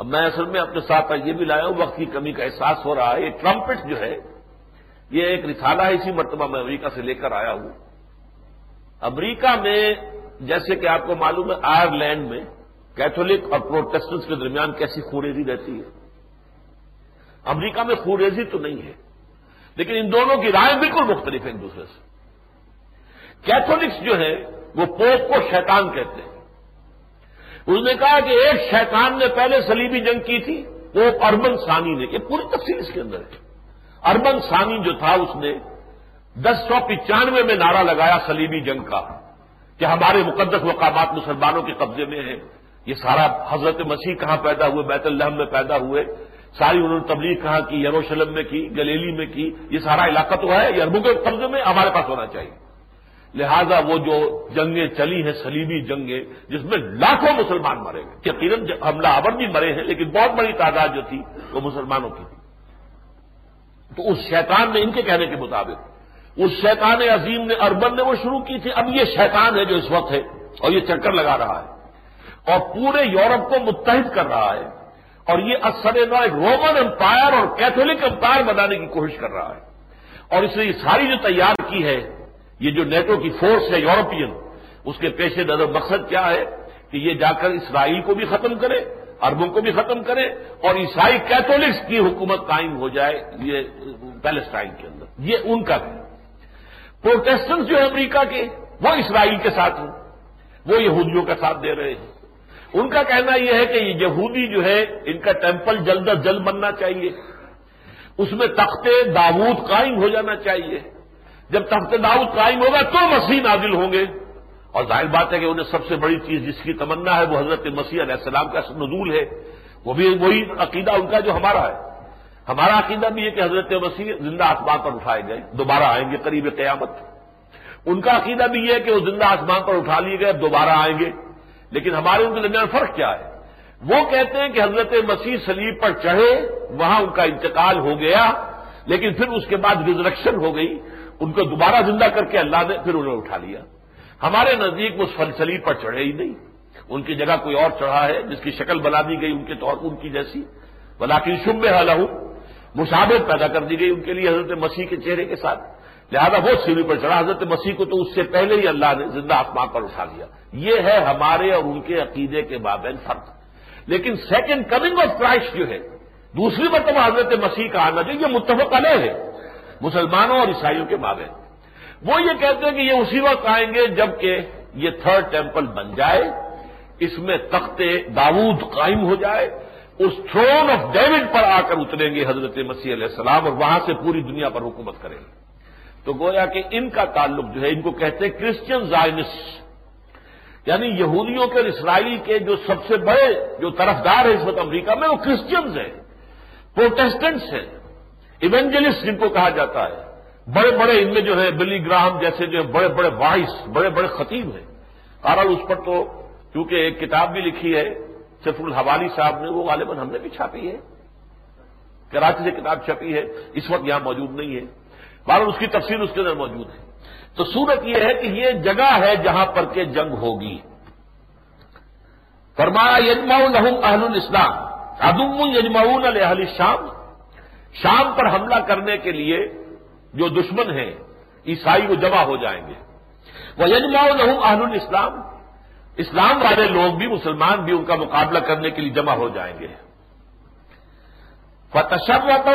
اب میں اصل میں اپنے ساتھ یہ بھی لایا ہوں، وقت کی کمی کا احساس ہو رہا ہے۔ یہ ٹرمپٹ جو ہے، یہ ایک رسالہ ہے، اسی مرتبہ میں امریکہ سے لے کر آیا ہوں۔ امریکہ میں، جیسے کہ آپ کو معلوم ہے، آئرلینڈ میں کیتھولک اور پروٹیسٹنٹ کے درمیان کیسی خوریزی رہتی ہے۔ امریکہ میں خوریزی تو نہیں ہے، لیکن ان دونوں کی رائے بالکل مختلف ہے ایک دوسرے سے۔ کیتھولکس جو ہے، وہ پوپ کو شیطان کہتے ہیں۔ اس نے کہا کہ ایک شیطان نے پہلے سلیبی جنگ کی تھی، وہ اربن سانی نے، یہ پوری تفصیل اس کے اندر ہے۔ اربن سانی جو تھا، اس نے دس سو پچانوے میں نعرہ لگایا سلیبی جنگ کا کہ ہمارے مقدس مقامات مسلمانوں کے قبضے میں ہیں۔ یہ سارا حضرت مسیح کہاں پیدا ہوئے، بیت الحم میں پیدا ہوئے، ساری انہوں نے تبلیغ کہاں کی، یروشلم میں کی، گلیلی میں کی، یہ سارا علاقہ تو ہے، یہ اربوں کے قبضے میں ہمارے پاس ہونا چاہیے۔ لہذا وہ جو جنگیں چلی ہیں سلیبی جنگیں، جس میں لاکھوں مسلمان مرے گئے۔ یقیناً حملہ آور بھی مرے ہیں، لیکن بہت بڑی تعداد جو تھی، وہ مسلمانوں کی تھی۔ تو اس شیطان نے ان کے کہنے کے مطابق، اس شیطان عظیم نے اربن نے وہ شروع کی تھی۔ اب یہ شیطان ہے جو اس وقت ہے، اور یہ چکر لگا رہا ہے۔ اور پورے یورپ کو متحد کر رہا ہے۔ اور یہ اثر ایک رومن امپائر اور کیتھولک امپائر بنانے کی کوشش کر رہا ہے۔ اور اس نے یہ ساری جو تیار کی ہے یہ جو نیٹو کی فورس ہے یورپین، اس کے پیش نظر مقصد کیا ہے؟ کہ یہ جا کر اسرائیل کو بھی ختم کرے اربوں کو بھی ختم کرے اور عیسائی کیتھولکس کی حکومت قائم ہو جائے یہ پیلسٹائن کے اندر۔ یہ ان کا ہے۔ پروٹیسٹنٹ جو ہے امریکہ کے، وہ اسرائیل کے ساتھ ہیں۔ وہ یہودیوں کا ساتھ دے رہے ہیں۔ ان کا کہنا یہ ہے کہ یہودی جو ہے ان کا ٹیمپل جلد از جلد بننا چاہیے۔ اس میں تخت داود قائم ہو جانا چاہیے۔ جب تخت داود قائم ہوگا تو مسیح نازل ہوں گے۔ اور ظاہر بات ہے کہ انہیں سب سے بڑی چیز جس کی تمنا ہے وہ حضرت مسیح علیہ السلام کا نزول ہے۔ وہ بھی وہی عقیدہ ان کا جو ہمارا ہے۔ ہمارا عقیدہ بھی ہے کہ حضرت مسیح زندہ آسمان پر اٹھائے گئے۔ دوبارہ آئیں گے قریب قیامت۔ ان کا عقیدہ بھی یہ کہ وہ زندہ آسمان پر اٹھا لیے گئے، دوبارہ آئیں گے۔ لیکن ہمارے ان کے درمیان فرق کیا ہے؟ وہ کہتے ہیں کہ حضرت مسیح سلیب پر چڑھے، وہاں ان کا انتقال ہو گیا، لیکن پھر اس کے بعد ریزریکشن ہو گئی۔ ان کو دوبارہ زندہ کر کے اللہ نے پھر انہیں اٹھا لیا۔ ہمارے نزدیک وہ سلیب پر چڑھے ہی نہیں۔ ان کی جگہ کوئی اور چڑھا ہے جس کی شکل بنا دی گئی ان کے طور ان کی جیسی۔ بلاکن شب حل مشابت پیدا کر دی گئی ان کے لیے حضرت مسیح کے چہرے کے ساتھ۔ لہذا وہ سیڑھی پر چڑھا، حضرت مسیح کو تو اس سے پہلے ہی اللہ نے زندہ آسمان پر اٹھا لیا۔ یہ ہے ہمارے اور ان کے عقیدے کے بابین فرق۔ لیکن سیکنڈ کمنگ آف کرائسٹ جو ہے، دوسری مرتبہ حضرت مسیح کا آنا جو، یہ متفق علیہ ہے۔ مسلمانوں اور عیسائیوں کے بابین وہ یہ کہتے ہیں کہ یہ اسی وقت آئیں گے جبکہ یہ تھرڈ ٹیمپل بن جائے، اس میں تخت داود قائم ہو جائے، اس تھرون آف ڈیوڈ پر آ کر اتریں گے حضرت مسیح علیہ السلام اور وہاں سے پوری دنیا پر حکومت کریں گے۔ تو گویا کہ ان کا تعلق جو ہے، ان کو کہتے ہیں کرسچن زائنس یعنی یہودیوں کے اور اسرائیل کے جو سب سے بڑے جو طرفدار ہیں اس وقت امریکہ میں، وہ کرسچنز ہیں پروٹیسٹنٹس ہیں۔ ایونجلسٹ جن کو کہا جاتا ہے۔ بڑے بڑے ان میں جو ہے بلی گراہم جیسے جو بڑے بڑے وائس، بڑے بڑے خطیب ہیں۔ کارل اس پر تو کیونکہ ایک کتاب بھی لکھی ہے صرف الحوالی صاحب نے، وہ غالباً ہم نے بھی چھاپی ہے۔ کراچی سے کتاب چھپی ہے، اس وقت یہاں موجود نہیں ہے۔ بہرحال اس کی تفصیل اس کے اندر موجود ہے۔ تو صورت یہ ہے کہ یہ جگہ ہے جہاں پر کہ جنگ ہوگی۔ فرمایا یجما الحم اہل الاسلام۔ ادم یجماؤن الحل شام شام پر حملہ کرنے کے لیے جو دشمن ہیں، عیسائی وہ جمع ہو جائیں گے۔ وہ یجما الحم اہل الاسلام اسلام والے لوگ بھی، مسلمان بھی ان کا مقابلہ کرنے کے لیے جمع ہو جائیں گے۔ فتشرت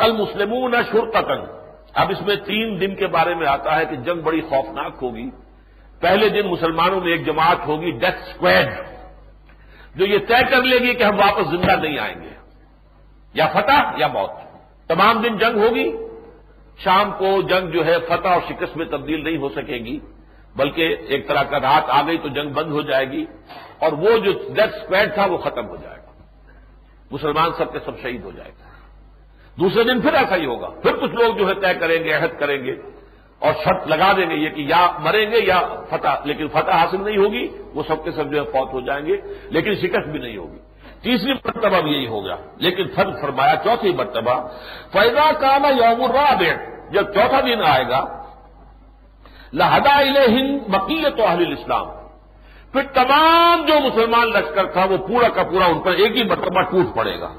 المسلمون شرطن اب اس میں تین دن کے بارے میں آتا ہے کہ جنگ بڑی خوفناک ہوگی۔ پہلے دن مسلمانوں میں ایک جماعت ہوگی ڈیتھ اسکویڈ جو یہ طے کر لے گی کہ ہم واپس زندہ نہیں آئیں گے۔ یا فتح یا موت۔ تمام دن جنگ ہوگی۔ شام کو جنگ جو ہے فتح اور شکست میں تبدیل نہیں ہو سکے گی، بلکہ ایک طرح کا رات آ گئی تو جنگ بند ہو جائے گی اور وہ جو ڈیتھ اسکویڈ تھا وہ ختم ہو جائے گا۔ مسلمان سب کے سب شہید ہو جائے گا۔ دوسرے دن پھر ایسا ہی ہوگا۔ پھر کچھ لوگ جو ہے طے کریں گے، عہد کریں گے اور شرط لگا دیں گے یہ کہ یا مریں گے یا فتح، لیکن فتح حاصل نہیں ہوگی، وہ سب کے سب جو ہے فوت ہو جائیں گے، لیکن شکست بھی نہیں ہوگی۔ تیسری مرتبہ بھی یہی ہوگا لیکن فرق فرمایا چوتھی مرتبہ فیضا کام یوم الرابع، جب چوتھا دن آئے گا لہدا ہند بقیت و اہل اسلام پھر تمام جو مسلمان لشکر تھا، وہ پورا کا پورا ان پر ایک ہی مرتبہ ٹوٹ پڑے گا۔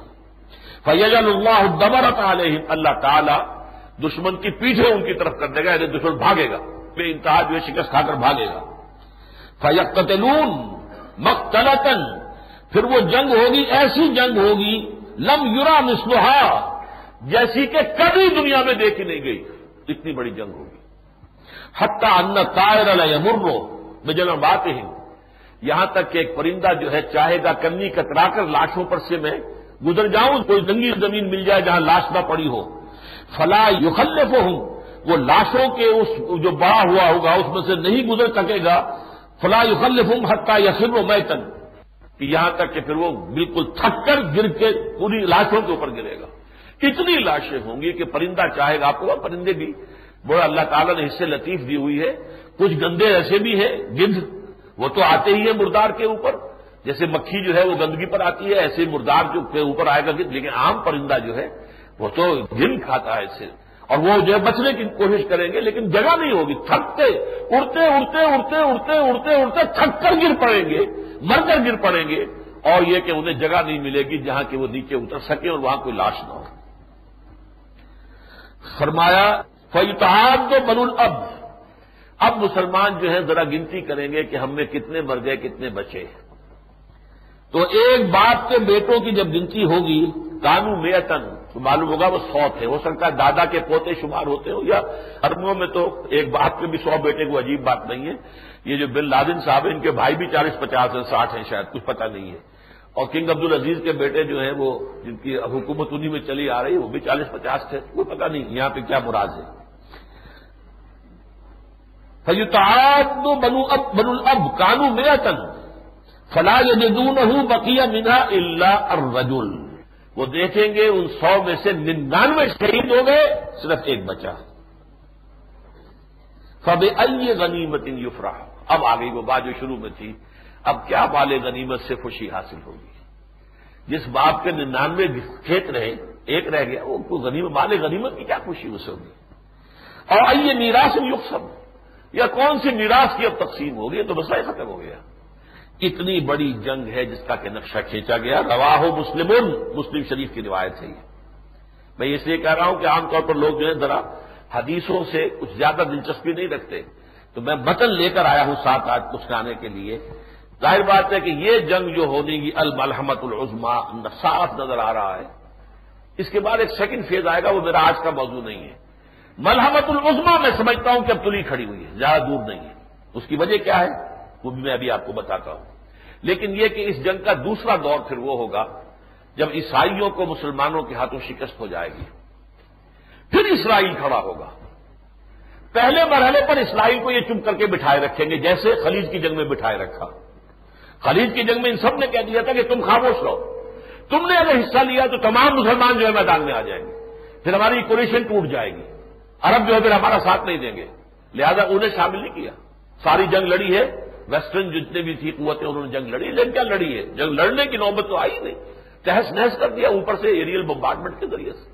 فیض اللہ دمرت علیہ اللہ تعالی دشمن کی پیٹھے ان کی طرف کر دے گا یعنی دشمن بھاگے گا۔ بے انتہا جو شکست کھا کر بھاگے گا۔ فیقتلون مختلطن پھر وہ جنگ ہوگی، ایسی جنگ ہوگی، لم یورا مسلحا جیسی کہ کبھی دنیا میں دیکھی نہیں گئی۔ اتنی بڑی جنگ ہوگی۔ حتہ ان تائر المرو میں جنم بات ہی یہاں تک کہ ایک پرندہ جو ہے، چاہے گا کنی کترا کر لاشوں پر سے میں گزر جاؤں، کوئی ننگی زمین مل جائے جہاں لاش نہ پڑی ہو۔ فلا یخلف ہوں وہ لاشوں کے اس جو بڑا ہوا ہوگا، اس میں سے نہیں گزر سکے گا۔ فلا یخلف ہوں حتہ یا پھر وہ میتن۔ کہ یہاں تک کہ پھر وہ بالکل تھک کر گر کے پوری لاشوں کے اوپر گرے گا۔ کتنی لاشیں ہوں گی کہ پرندہ چاہے گا آپ کو، پرندے بھی۔ بڑا اللہ تعالیٰ نے حصے لطیف دی ہوئی ہے۔ کچھ گندے ایسے بھی ہیں، گند۔ وہ تو آتے ہی ہیں مردار کے اوپر۔ جیسے مکھی جو ہے وہ گندگی پر آتی ہے، ایسے مردار جو اوپر آئے گا لیکن عام پرندہ جو ہے وہ تو جن کھاتا ہے اسے اور وہ جو ہے بچنے کی کوشش کریں گے، لیکن جگہ نہیں ہوگی۔ تھکتے، اڑتے اڑتے اڑتے اڑتے اڑتے اڑتے تھک کر گر پڑیں گے مر کر گر پڑیں گے۔ اور یہ کہ انہیں جگہ نہیں ملے گی جہاں کہ وہ نیچے اتر سکے اور وہاں کوئی لاش نہ ہو۔ فرمایا فیتحاد تو بن اب اب مسلمان جو ہے ذرا گنتی کریں گے کہ ہم میں کتنے مر گئے کتنے بچے تو ایک باپ کے بیٹوں کی جب گنتی ہوگی، کانو میتن۔ تو معلوم ہوگا وہ سو تھے۔ ہو سکتا ہے دادا کے پوتے شمار ہوتے ہو یا اربوں میں تو ایک باپ کے بھی سو بیٹے کو عجیب بات نہیں ہے۔ یہ جو بن لادن صاحب ہیں، ان کے بھائی بھی چالیس پچاس ہیں، ساٹھ ہیں شاید، کچھ پتہ نہیں ہے۔ اور کنگ عبد العزیز کے بیٹے جو ہیں، وہ جن کی حکومت انہیں میں چلی آ رہی ہے، وہ بھی چالیس پچاس تھے۔ کوئی پتہ نہیں یہاں پہ کیا مراد ہے۔ بنو اب بن الب کانو میرا تن فلاح جدون ہوں بقیہ مینا اللہ الرجل۔ وہ دیکھیں گے ان سو میں سے ننانوے شہید ہو گئے، صرف ایک بچا۔ فب غنیمت یفرا اب آ گئی وہ بات جو شروع میں تھی، اب کیا بال غنیمت سے خوشی حاصل ہوگی؟ جس باپ کے ننانوے کھیت رہے، ایک رہ گیا، وہ غنیمت، بال غنیمت کی کیا خوشی اسے ہوگی؟ اور آئیے میراث یق سب یا کون سی میراث کی اب تقسیم ہوگی؟ تو مسئلہ ختم ہو گیا۔ اتنی بڑی جنگ ہے جس کا کہ نقشہ کھینچا گیا۔ روا مسلم مسلم شریف کی روایت ہے یہ۔ میں اس لیے کہہ رہا ہوں کہ عام طور پر لوگ جو ہے ذرا حدیثوں سے کچھ زیادہ دلچسپی نہیں رکھتے۔ تو میں متن لے کر آیا ہوں سات آٹھ کچھ کھانے کے لیے۔ ظاہر بات ہے کہ یہ جنگ جو ہونی گی الملحمت العظما صاف نظر آ رہا ہے۔ اس کے بعد ایک سیکنڈ فیز آئے گا، وہ میرا آج کا موضوع نہیں ہے۔ ملحمت العظما میں سمجھتا ہوں کہ اب تلی کھڑی ہوئی ہے، زیادہ دور نہیں ہے۔ اس کی وجہ کیا ہے؟ وہ بھی میں ابھی آپ کو بتاتا ہوں۔ لیکن یہ کہ اس جنگ کا دوسرا دور پھر وہ ہوگا جب عیسائیوں کو مسلمانوں کے ہاتھوں شکست ہو جائے گی۔ پھر اسرائیل کھڑا ہوگا۔ پہلے مرحلے پر اسرائیل کو یہ چپ کر کے بٹھائے رکھیں گے جیسے خلیج کی جنگ میں بٹھائے رکھا۔ خلیج کی جنگ میں ان سب نے کہہ دیا تھا کہ تم خاموش رہو۔ تم نے اگر حصہ لیا تو تمام مسلمان جو ہے میدان میں آ جائیں گے۔ پھر ہماری کولیشن ٹوٹ جائے گی۔ عرب جو ہے پھر ہمارا ساتھ نہیں دیں گے۔ لہذا انہیں شامل نہیں کیا۔ ساری جنگ لڑی ہے۔ ویسٹرن جتنے بھی تھی قوتیں انہوں نے جنگ لڑی لیکن کیا لڑی ہے؟ جنگ لڑنے کی نوبت تو آئی نہیں۔ تحس نحس کر دیا اوپر سے ایریل بمبارڈمنٹ کے ذریعے سے۔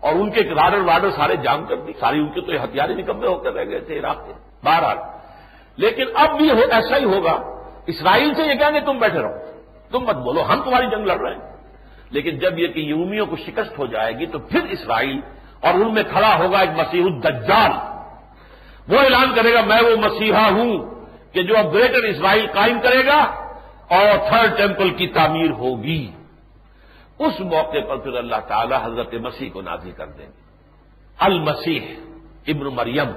اور ان کے رادر وارڈر سارے جام کر دی۔ ساری ان کے تو ہتھیار نکمے ہو کر رہ گئے تھے عراق کے۔ بہرحال۔ لیکن اب بھی ایسا ہی ہوگا۔ اسرائیل سے یہ کہیں گے، تم بیٹھے رہو۔ تم مت بولو، ہم تمہاری جنگ لڑ رہے ہیں۔ لیکن جب یہ کہ یومیوں کو شکست ہو جائے گی، تو پھر اسرائیل اور ان میں کھڑا ہوگا ایک مسیح الدجال۔ وہ اعلان کرے گا، میں وہ مسیحا ہوں۔ کہ جو اب گریٹر اسرائیل قائم کرے گا اور تھرڈ ٹیمپل کی تعمیر ہوگی۔ اس موقع پر پھر اللہ تعالی حضرت مسیح کو نازی کر دیں گے۔ المسیح ابن مریم،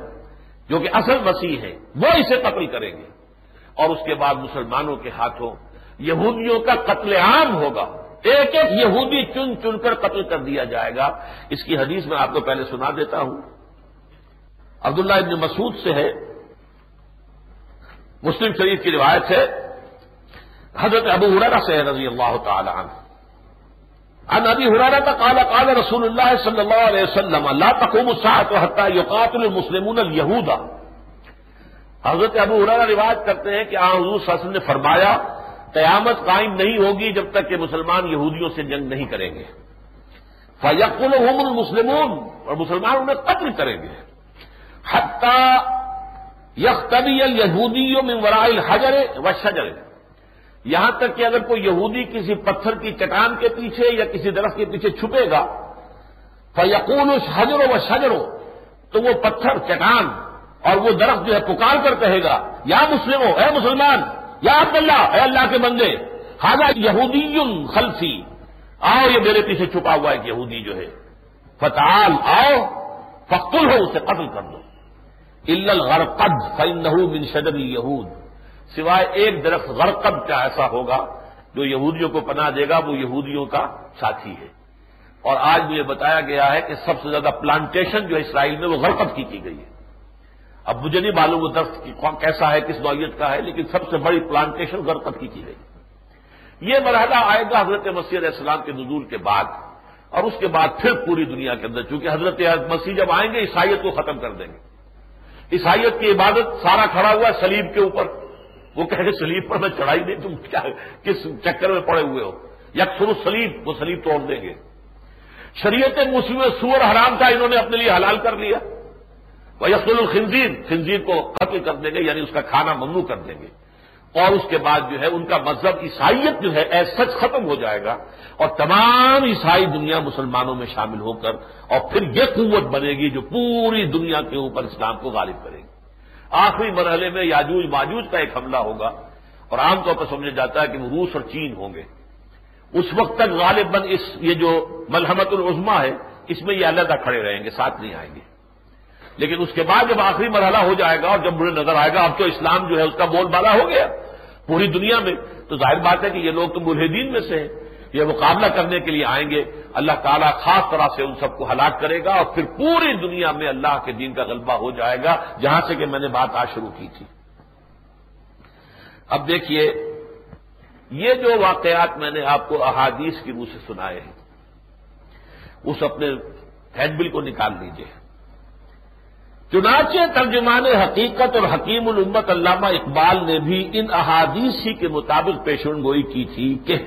جو کہ اصل مسیح ہے وہ اسے قتل کریں گے۔ اور اس کے بعد مسلمانوں کے ہاتھوں یہودیوں کا قتل عام ہوگا۔ ایک ایک یہودی چن چن کر قتل کر دیا جائے گا۔ اس کی حدیث میں آپ کو پہلے سنا دیتا ہوں۔ عبداللہ ابن مسعود سے ہے۔ مسلم شریف کی روایت ہے، حضرت ابو ہرارا سے رضی اللہ تعالی عنہ۔ ان ابی ہرارا کا کالا کالا رسول اللہ صلی اللہ علیہ وسلم اللہ تقوم الساعت حتى يقاتل المسلمون اليهود۔ حضرت ابو ہرارا روایت کرتے ہیں کہ آن حضور صلی اللہ علیہ وسلم نے فرمایا، قیامت قائم نہیں ہوگی جب تک کہ مسلمان یہودیوں سے جنگ نہیں کریں گے۔ فیق المسلمون اور مسلمان انہیں قتل کریں گے۔ حتیٰ یختبی الہودیوں میں ورائل حجر و شجر یہاں تک کہ اگر کوئی یہودی کسی پتھر کی چٹان کے پیچھے یا کسی درخت کے پیچھے چھپے گا، فیقول اس حجر و شجرو تو وہ پتھر، چٹان اور وہ درخت جو ہے پکار کر کہے گا، یا مسلم ہو اے مسلمان، یا عبداللہ، اے اللہ کے بندے خاجہ یہودی خلفی. آؤ، یہ میرے پیچھے چھپا ہوا ایک یہودی جو ہے فتح آؤ فخل ہو اسے قتل کر دو. الغرقد، فإنه من شجر یہود سوائے ایک درخت غرقد کا ایسا ہوگا، جو یہودیوں کو پناہ دے گا، وہ یہودیوں کا ساتھی ہے۔ اور آج مجھے بتایا گیا ہے کہ سب سے زیادہ پلانٹیشن جو اسرائیل میں، وہ غرقد کی کی گئی ہے۔ اب مجھے نہیں معلوم وہ درخت کیسا ہے، کس نوعیت کا ہے، لیکن سب سے بڑی پلانٹیشن غرقد کی کی گئی۔ یہ مرحلہ آئے گا حضرت مسیح علیہ السلام کے نزول کے بعد، اور اس کے بعد پھر پوری دنیا کے اندر، چونکہ حضرت مسیح جب آئیں گے، عیسائیت کو ختم کر دیں گے۔ عیسائیت کی عبادت، سارا کھڑا ہوا ہے سلیب کے اوپر۔ وہ کہہ کہ سلیب پر میں چڑھائی نہیں تم کیا، کس چکر میں پڑے ہوئے ہو؟ یکسر سلیب وہ سلیب توڑ دیں گے۔ شریعت مسلم سور حرام تھا، انہوں نے اپنے لیے حلال کر لیا۔ وہ یقل الخنزیر خنزیر کو قتل کر دیں گے یعنی اس کا کھانا ممنوع کر دیں گے۔ اور اس کے بعد جو ہے ان کا مذہب عیسائیت جو ہے ایز سچ ختم ہو جائے گا اور تمام عیسائی دنیا مسلمانوں میں شامل ہو کر اور پھر یہ قوت بنے گی جو پوری دنیا کے اوپر اسلام کو غالب کرے گی۔ آخری مرحلے میں یاجوج ماجوج کا ایک حملہ ہوگا اور عام طور پر سمجھا جاتا ہے کہ وہ روس اور چین ہوں گے۔ اس وقت تک غالب اس یہ جو ملحمت العظما ہے، اس میں یہ علیحدہ کھڑے رہیں گے، ساتھ نہیں آئیں گے۔ لیکن اس کے بعد جب آخری مرحلہ ہو جائے گا اور جب مجھے نظر آئے گا اب تو اسلام جو ہے اس کا بول بالا ہو گیا پوری دنیا میں، تو ظاہر بات ہے کہ یہ لوگ تو ملحدین میں سے ہیں۔ یہ مقابلہ کرنے کے لیے آئیں گے۔ اللہ تعالیٰ خاص طرح سے ان سب کو ہلاک کرے گا اور پھر پوری دنیا میں اللہ کے دین کا غلبہ ہو جائے گا، جہاں سے کہ میں نے بات آج شروع کی تھی۔ اب دیکھیے، یہ جو واقعات میں نے آپ کو احادیث کی روح سے سنائے ہیں، اس اپنے ہینڈ بل کو نکال لیجیے چنانچہ ترجمان حقیقت اور حکیم الامت علامہ اقبال نے بھی ان احادیث ہی کے مطابق پیشن گوئی کی تھی کہ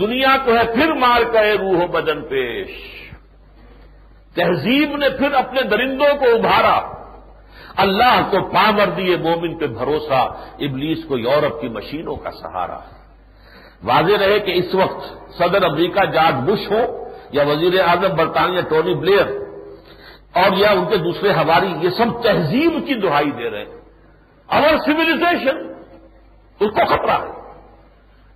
دنیا کو ہے پھر مار کرے روح و بدن پیش۔ تہذیب نے پھر اپنے درندوں کو ابھارا۔ اللہ کو پامر دیے مومن پہ بھروسہ، ابلیس کو یورپ کی مشینوں کا سہارا۔ واضح رہے کہ اس وقت صدر امریکہ جارج بش ہو یا وزیر اعظم برطانیہ ٹونی بلیئر اور یا ان کے دوسرے ہواری یہ سب تہذیب کی دہائی دے رہے ہیں۔ اور سولیزیشن اس کو خطرہ ہے۔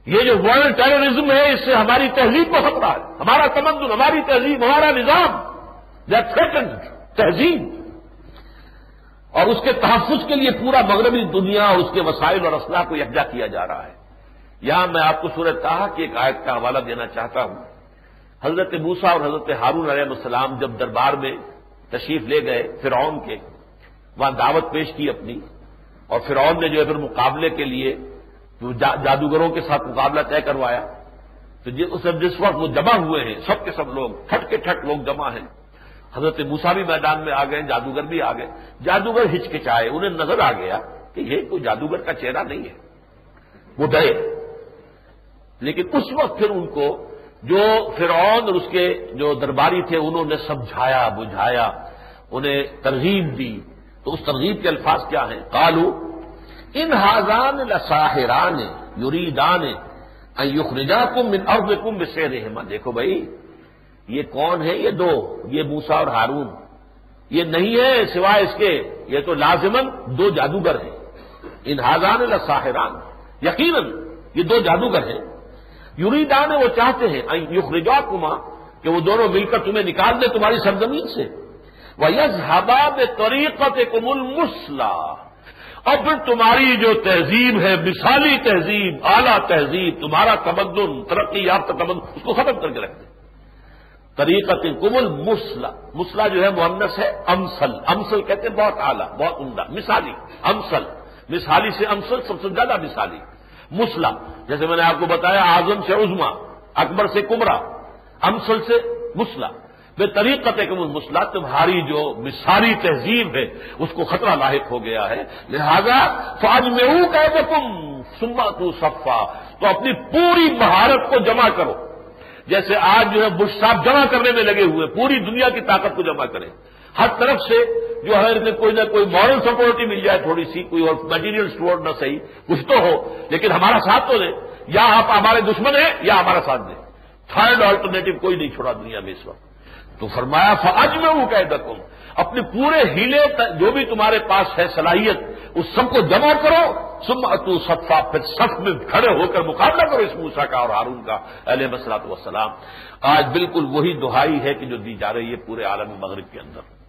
یہ جو ورلڈ ٹیررزم ہے، اس سے ہماری تہذیب کو خطرہ ہے۔ ہمارا تمدن، ہماری تہذیب، ہمارا نظام تھریٹنڈ تہذیب۔ اور اس کے تحفظ کے لیے پورا مغربی دنیا اور اس کے وسائل اور اسلحہ کو یکجا کیا جا رہا ہے۔ یہاں میں آپ کو صورت کہا کہ ایک آیت کا حوالہ دینا چاہتا ہوں۔ حضرت موسا اور حضرت ہارون علیہ السلام جب دربار میں تشریف لے گئے فرعون کے۔ وہاں دعوت پیش کی اپنی۔ اور فرعون نے جو ہے پھر مقابلے کے لیے جادوگروں کے ساتھ مقابلہ طے کروایا۔ تو جی، جس وقت وہ جمع ہوئے ہیں، سب کے سب لوگ، ٹھٹ کے ٹھٹ لوگ جمع ہیں۔ حضرت موسا بھی میدان میں آ گئے، جادوگر بھی آ گئے۔ جادوگر ہچکچائے، انہیں نظر آ گیا کہ یہ کوئی جادوگر کا چہرہ نہیں ہے۔ وہ ڈرے۔ لیکن اس وقت پھر ان کو جو فرعون اور اس کے جو درباری تھے، انہوں نے سمجھایا، بجھایا، انہیں ترغیب دی۔ تو اس ترغیب کے الفاظ کیا ہیں؟ کالو ان حاضان لساہران یوریدان یخرجا کم ان ارد کم سے دیکھو بھائی، یہ کون ہے یہ دو، یہ موسا اور ہارون۔ یہ نہیں ہے سوائے اس کے، یہ تو لازمن دو جادوگر ہیں۔ ان حاضان لساہران یقیناً یہ دو جادوگر ہیں۔ یوریدان وہ چاہتے ہیں یخرجا کما کہ وہ دونوں مل کر تمہیں نکال دیں تمہاری سرزمین سے۔ وہ یز حباب طریقت کمل اور پھر تمہاری جو تہذیب ہے، مثالی تہذیب، اعلی تہذیب، تمہارا تمدن، ترقی یافتہ تمدن، اس کو ختم کر کے رکھ دیں طریقت کمل مسلح مسلح جو ہے محنس ہے امسل امسل کہتے ہیں، بہت اعلیٰ، بہت عمدہ، مثالی۔ امسل مثالی سے امسل سب سے زیادہ مثالی۔ مسلح جیسے میں نے آپ کو بتایا، اعظم سے عزما اکبر سے کمرا امسل سے مسلح بے طریقت کہ مسلح تمہاری جو مثالی تہذیب ہے، اس کو خطرہ لاحق ہو گیا ہے۔ لہذا فاج میں ہوں کہ تم سما تو صفا۔ تو اپنی پوری مہارت کو جمع کرو۔ جیسے آج جو ہے، بش صاحب جمع کرنے میں لگے ہوئے، پوری دنیا کی طاقت کو جمع کریں۔ ہر طرف سے جو ہے کوئی نہ کوئی مارل سپورٹ ہی مل جائے تھوڑی سی، کوئی اور میٹیریل سپورٹ نہ صحیح، کچھ تو ہو، لیکن ہمارا ساتھ تو دیں یا آپ ہمارے دشمن ہیں یا ہمارا ساتھ دیں تھرڈ آلٹرنیٹو کوئی نہیں چھوڑا دنیا میں اس وقت۔ تو فرمایا فج میں ہوں کہ اپنے پورے ہیلے جو بھی تمہارے پاس ہے صلاحیت، اس سب کو جمع کرو۔ سم اتو سفا پھر سخت میں کھڑے ہو کر مقابلہ کرو اس موسا کا اور ہارون کا، علیہ مسلاط وسلام آج بالکل وہی دہائی ہے کہ جو دی جا رہی ہے پورے عالم مغرب کے اندر۔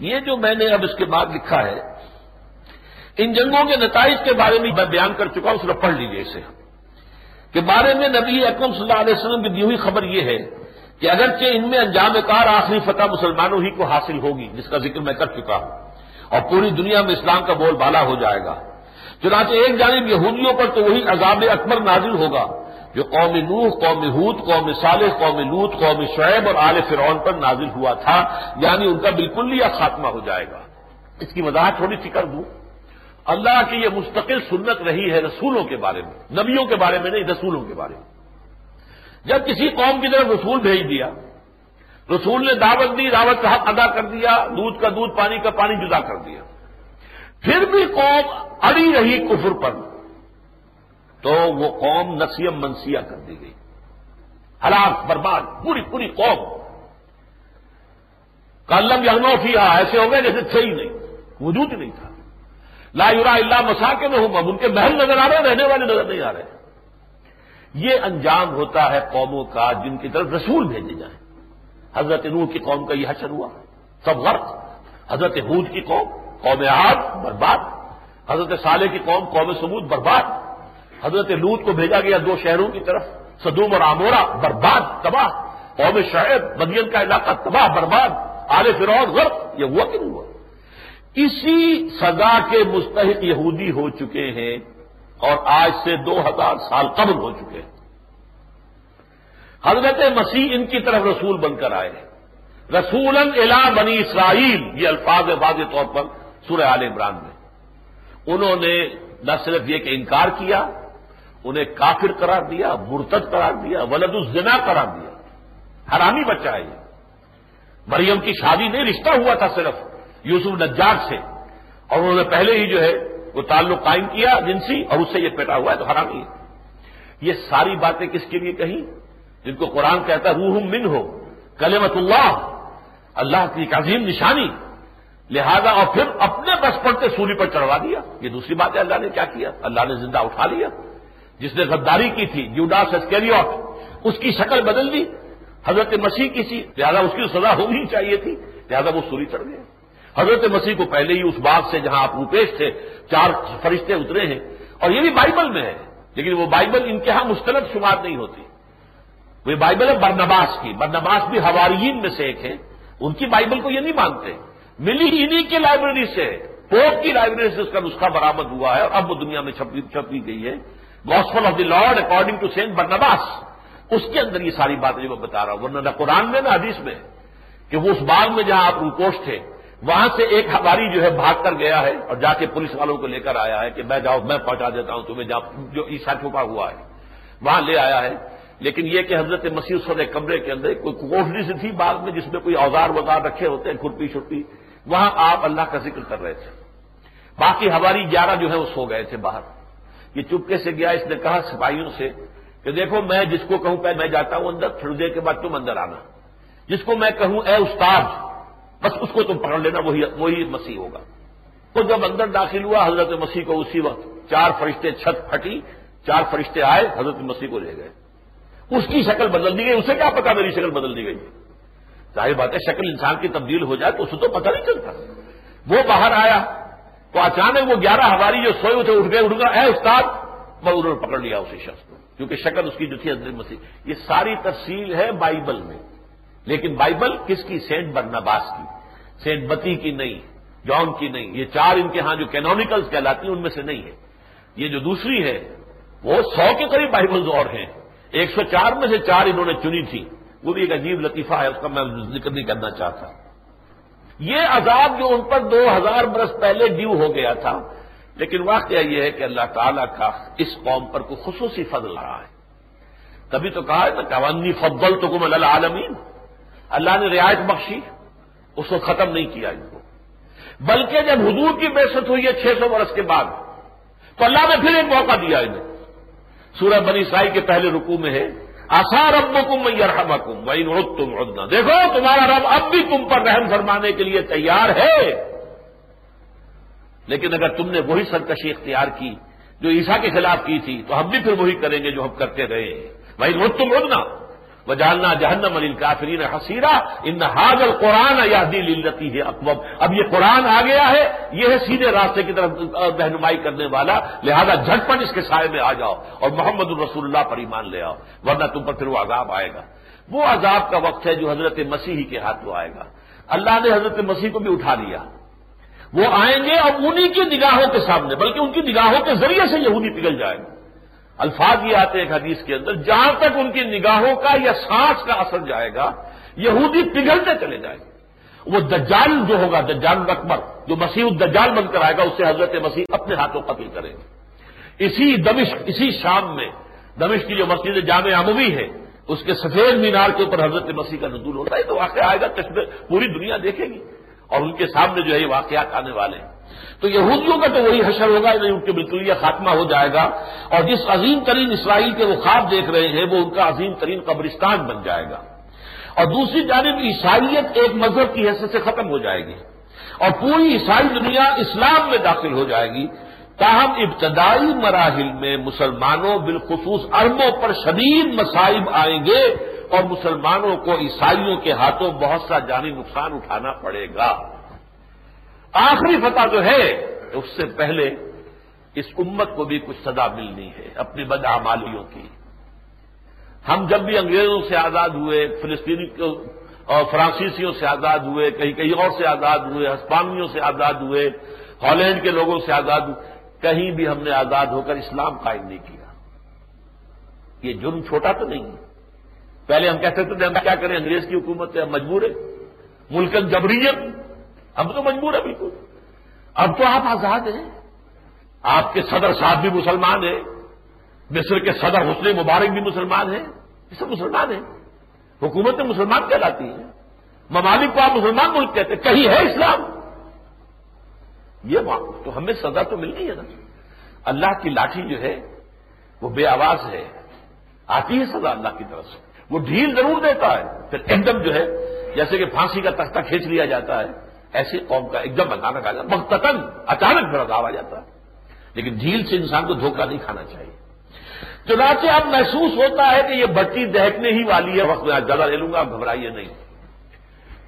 یہ جو میں نے اب اس کے بعد لکھا ہے، ان جنگوں کے نتائج کے بارے میں میں بیان کر چکا ہوں صرف پڑھ لیجیے اسے۔ کہ بارے میں نبی اکرم صلی اللہ علیہ وسلم کی دی ہوئی خبر یہ ہے کہ اگرچہ ان میں انجام کار آخری فتح مسلمانوں ہی کو حاصل ہوگی، جس کا ذکر میں کر چکا ہوں، اور پوری دنیا میں اسلام کا بول بالا ہو جائے گا۔ چنانچہ ایک جانب یہودیوں پر تو وہی عذاب اکبر نازل ہوگا۔ جو قوم نوح، قوم ہود، قوم صالح، قوم لوت قوم شعیب اور آل فرعون پر نازل ہوا تھا یعنی ان کا بالکل لیا خاتمہ ہو جائے گا۔ اس کی وضاحت تھوڑی سی کر دوں۔ اللہ کی یہ مستقل سنت رہی ہے رسولوں کے بارے میں، نبیوں کے بارے میں نہیں، رسولوں کے بارے میں۔ جب کسی قوم کی طرف رسول بھیج دیا، رسول نے دعوت دی، دعوت کا حق ادا کر دیا، دودھ کا دودھ، پانی کا پانی جدا کر دیا۔ پھر بھی قوم اڑی رہی کفر پر۔ تو وہ قوم نسیم منسیہ کر دی گئی۔ ہلاک، برباد، پوری پوری قوم۔ کالم یعنو کیا ایسے ہو گئے جیسے تھے ہی نہیں، وجود ہی نہیں تھا۔ لا یورا اللہ مساکے میں ہوں ان کے محل نظر آ رہے ہیں، رہنے والے نظر نہیں آ رہے۔ یہ انجام ہوتا ہے قوموں کا جن کی طرف رسول بھیجے جائیں۔ حضرت نور کی قوم کا یہ حشر ہوا۔ سب غرق۔ حضرت حود کی قوم قوم آگ برباد۔ حضرت صالح کی قوم قوم سمود برباد۔ حضرت لوت کو بھیجا گیا دو شہروں کی طرف، صدوم اور آمورا برباد، تباہ، قوم شعیب، مدین کا علاقہ تباہ، برباد، آل فرور غرب یہ ہوا کہ نہیں ہوا؟ اسی سزا کے مستحق یہودی ہو چکے ہیں اور آج سے دو ہزار سال قبل ہو چکے ہیں۔ حضرت مسیح ان کی طرف رسول بن کر آئے رسول الا بنی اسرائیل، یہ الفاظ واضح طور پر سورہ عال عمران میں۔ انہوں نے نہ صرف یہ کہ انکار کیا انہیں کافر قرار دیا، مرتد قرار دیا، ولد الزنا قرار دیا۔ حرامی بچہ ہے یہ۔ مریم کی شادی نہیں، رشتہ ہوا تھا صرف یوسف نجار سے۔ اور انہوں نے پہلے ہی جو ہے، وہ تعلق قائم کیا جنسی، اور اس سے یہ پیٹا ہوا ہے تو حرامی ہے۔ یہ ساری باتیں کس کے لیے کہیں؟ جن کو قرآن کہتا ہے روح من ہو کلمت اللہ۔ اللہ کی ایک عظیم نشانی۔ لہذا، اور پھر اپنے بچپن کے سوری پر چڑھوا دیا۔ یہ دوسری بات ہے، اللہ نے کیا کیا؟ اللہ نے زندہ اٹھا لیا۔ جس نے غداری کی تھی جوڈاس اسکیریوٹ، اس کی شکل بدل دی۔ حضرت مسیح کی سی لہٰذا اس کی سزا ہونی چاہیے تھی، لہذا وہ سوری چڑھ گئے۔ حضرت مسیح کو پہلے ہی اس بات سے جہاں آپ روپیش تھے، چار فرشتے اترے ہیں۔ اور یہ بھی بائبل میں ہے، لیکن وہ بائبل ان کے ہاں مستند شمار نہیں ہوتی۔ وہ بائبل ہے برنباس کی۔ برنباس بھی ہواریین میں سے ایک ہے ان کی بائبل کو یہ نہیں مانتے۔ ملی انہی کی لائبریری سے، پوپ کی لائبریری سے اس کا نسخہ برامد ہوا ہے اور اب وہ دنیا میں چھپی گئی ہے۔ Gospel of the Lord according to Saint Barnabas اس کے اندر یہ ساری باتیں جو میں بتا رہا ہوں، ورنہ نہ قرآن میں، نہ حدیث میں، کہ وہ اس باغ میں جہاں آپ روپوش تھے، وہاں سے ایک ہماری جو ہے بھاگ کر گیا ہے اور جا کے پولیس والوں کو لے کر آیا ہے کہ میں جاؤ، میں پہنچا دیتا ہوں، تمہیں جو عیسا چھپا ہوا ہے، وہاں لے آیا ہے۔ لیکن یہ کہ حضرت مسیح سر کمرے کے اندر، کوئی کوٹری سے تھی باغ میں جس میں کوئی اوزار وزار رکھے ہوتے ہیں، کھرپی چھپی وہاں آپ اللہ کا ذکر کر رہے تھے۔ باقی ہماری گیارہ جو ہے وہ سو گئے تھے باہر۔ یہ چپکے سے گیا، اس نے کہا سپاہیوں سے کہ دیکھو میں جس کو کہوں پہ میں جاتا ہوں اندر، تھوڑی دیر کے بعد تم اندر آنا۔ جس کو میں کہوں اے استاد، بس اس کو تم پکڑ لینا، وہی وہی مسیح ہوگا۔ تو جب اندر داخل ہوا، حضرت مسیح کو اسی وقت چار فرشتے چھت پھٹی، چار فرشتے آئے، حضرت مسیح کو لے گئے۔ اس کی شکل بدل دی گئی، اسے کیا پتا میری شکل بدل دی گئی؟ ظاہر بات ہے، شکل انسان کی تبدیل ہو جائے تو اسے تو پتہ نہیں چلتا۔ وہ باہر آیا تو اچانک وہ گیارہ ہماری جو سوئے ہوئے اٹھ گئے، اٹھ گیا اے استاد، میں انہوں نے پکڑ لیا اسی شخص کو، کیونکہ شکل اس کی جو تھی حضرت مسیح۔ یہ ساری تفصیل ہے بائبل میں۔ لیکن بائبل کس کی؟ سینٹ برنباس کی۔ سینٹ بتی کی نہیں، جان کی نہیں۔ یہ چار ان کے ہاں جو کینونیکلز کہلاتی ہیں، ان میں سے نہیں ہے۔ یہ جو دوسری ہے، وہ سو کے قریب بائبلز اور ہیں۔ ایک سو چار میں سے چار انہوں نے چنی تھی وہ بھی ایک عجیب لطیفہ ہے، اس کا میں ذکر نہیں کرنا چاہتا۔ یہ عذاب جو ان پر دو ہزار برس پہلے ڈیو ہو گیا تھا، لیکن واقعہ یہ ہے کہ اللہ تعالیٰ کا اس قوم پر کوئی خصوصی فضل رہا ہے۔ تبھی تو کہا ہے نا قوانی فضل تو کم اللہ عالمین اللہ نے رعایت بخشی، اس کو ختم نہیں کیا ان کو۔ بلکہ جب حضور کی بےست ہوئی ہے چھ سو برس کے بعد، تو اللہ نے پھر ایک موقع دیا انہیں۔ سورہ بنی سائی کے پہلے رکوع میں ہے آسا رب کم یرحم کم وہی تم ردنا دیکھو، تمہارا رب اب بھی تم پر رحم فرمانے کے لیے تیار ہے۔ لیکن اگر تم نے وہی سرکشی اختیار کی جو عیسا کے خلاف کی تھی، تو ہم بھی پھر وہی کریں گے جو ہم کرتے رہے وہی رد تم ردنا وہ جاننا جہنم علی کافرین حسیرہ ان حاضل قرآن یا دل ہے اکبر اب یہ قرآن آ گیا ہے، یہ ہے سیدھے راستے کی طرف رہنمائی کرنے والا. لہذا جھٹپٹ اس کے سائے میں آ جاؤ اور محمد الرسول اللہ پر ایمان لے آؤ، ورنہ تم پر پھر وہ عذاب آئے گا۔ وہ عذاب کا وقت ہے جو حضرت مسیح کے ہاتھ میں آئے گا۔ اللہ نے حضرت مسیح کو بھی اٹھا لیا۔ وہ آئیں گے اور انہی کی نگاہوں کے سامنے، بلکہ ان کی نگاہوں کے ذریعے سے یہودی پگھل جائے گا الفاظ یہ آتے ہیں ایک حدیث کے اندر، جہاں تک ان کی نگاہوں کا یا سانس کا اثر جائے گا، یہودی پگھلتے چلے جائیں گے۔ وہ دجال جو ہوگا، دجال اکبر، جو مسیح الدجال بن کر آئے گا اس سے حضرت مسیح اپنے ہاتھوں قتل کریں گے۔ اسی دمشق، اسی شام میں، دمشق کی جو مسجد جامع عموی ہے، اس کے سفید مینار کے اوپر حضرت مسیح کا نزول ہوتا ہے، تو واقعہ آئے گا پوری دنیا دیکھے گی۔ اور ان کے سامنے جو ہے، یہ واقعات آنے والے ہیں۔ تو یہودیوں کا تو وہی حشر ہوگا ان کے بالکل یہ خاتمہ ہو جائے گا اور جس عظیم ترین اسرائیل کے وہ خواب دیکھ رہے ہیں وہ ان کا عظیم ترین قبرستان بن جائے گا۔ اور دوسری جانب عیسائیت ایک مذہب کی حیثیت سے ختم ہو جائے گی اور پوری عیسائی دنیا اسلام میں داخل ہو جائے گی۔ تاہم ابتدائی مراحل میں مسلمانوں بالخصوص اربوں پر شدید مصائب آئیں گے اور مسلمانوں کو عیسائیوں کے ہاتھوں بہت سا جانی نقصان اٹھانا پڑے گا۔ آخری فتح جو ہے، اس سے پہلے اس امت کو بھی کچھ سزا ملنی ہے، اپنی بدعمالیوں کی۔ ہم جب بھی انگریزوں سے آزاد ہوئے فلسطینی اور فرانسیسیوں سے آزاد ہوئے، کہیں کہیں اور سے آزاد ہوئے، ہسپانویوں سے آزاد ہوئے، ہالینڈ کے لوگوں سے آزاد ہوئے، کہیں بھی ہم نے آزاد ہو کر اسلام قائم نہیں کیا۔ یہ جرم چھوٹا تو نہیں ہے۔ پہلے ہم کہتے تھے، ہم کیا کریں، انگریز کی حکومت سے ہم مجبور ہے ملکن جبریت ہم تو مجبور ہیں بالکل۔ اب تو آپ آزاد ہیں۔ آپ کے صدر صاحب بھی مسلمان ہیں۔ مصر کے صدر حسن مبارک بھی مسلمان ہیں۔ یہ سب مسلمان ہیں۔ حکومت مسلمان کہلاتی ہیں۔ ممالک کو آپ مسلمان ملک کہتے ہیں۔ کہیں ہے اسلام۔ یہ تو ہمیں سزا تو ملنی ہے نا۔ اللہ کی لاٹھی جو ہے، وہ بے آواز ہے۔ آتی ہے سزا اللہ کی طرف سے۔ وہ ڈھیل ضرور دیتا ہے۔ پھر ایک دم جو ہے، جیسے کہ پھانسی کا تختہ کھینچ لیا جاتا ہے۔ ایسی قوم کا ایک دم اچانک آ جاتا مختن اچانک بڑا داو آ جاتا۔ ہے لیکن ڈھیل سے انسان کو دھوکہ نہیں کھانا چاہیے۔ چنانچہ اب محسوس ہوتا ہے کہ یہ بٹی دہکنے ہی والی ہے، وقت میں زیادہ لے لوں گا آپ گھبرائیے نہیں۔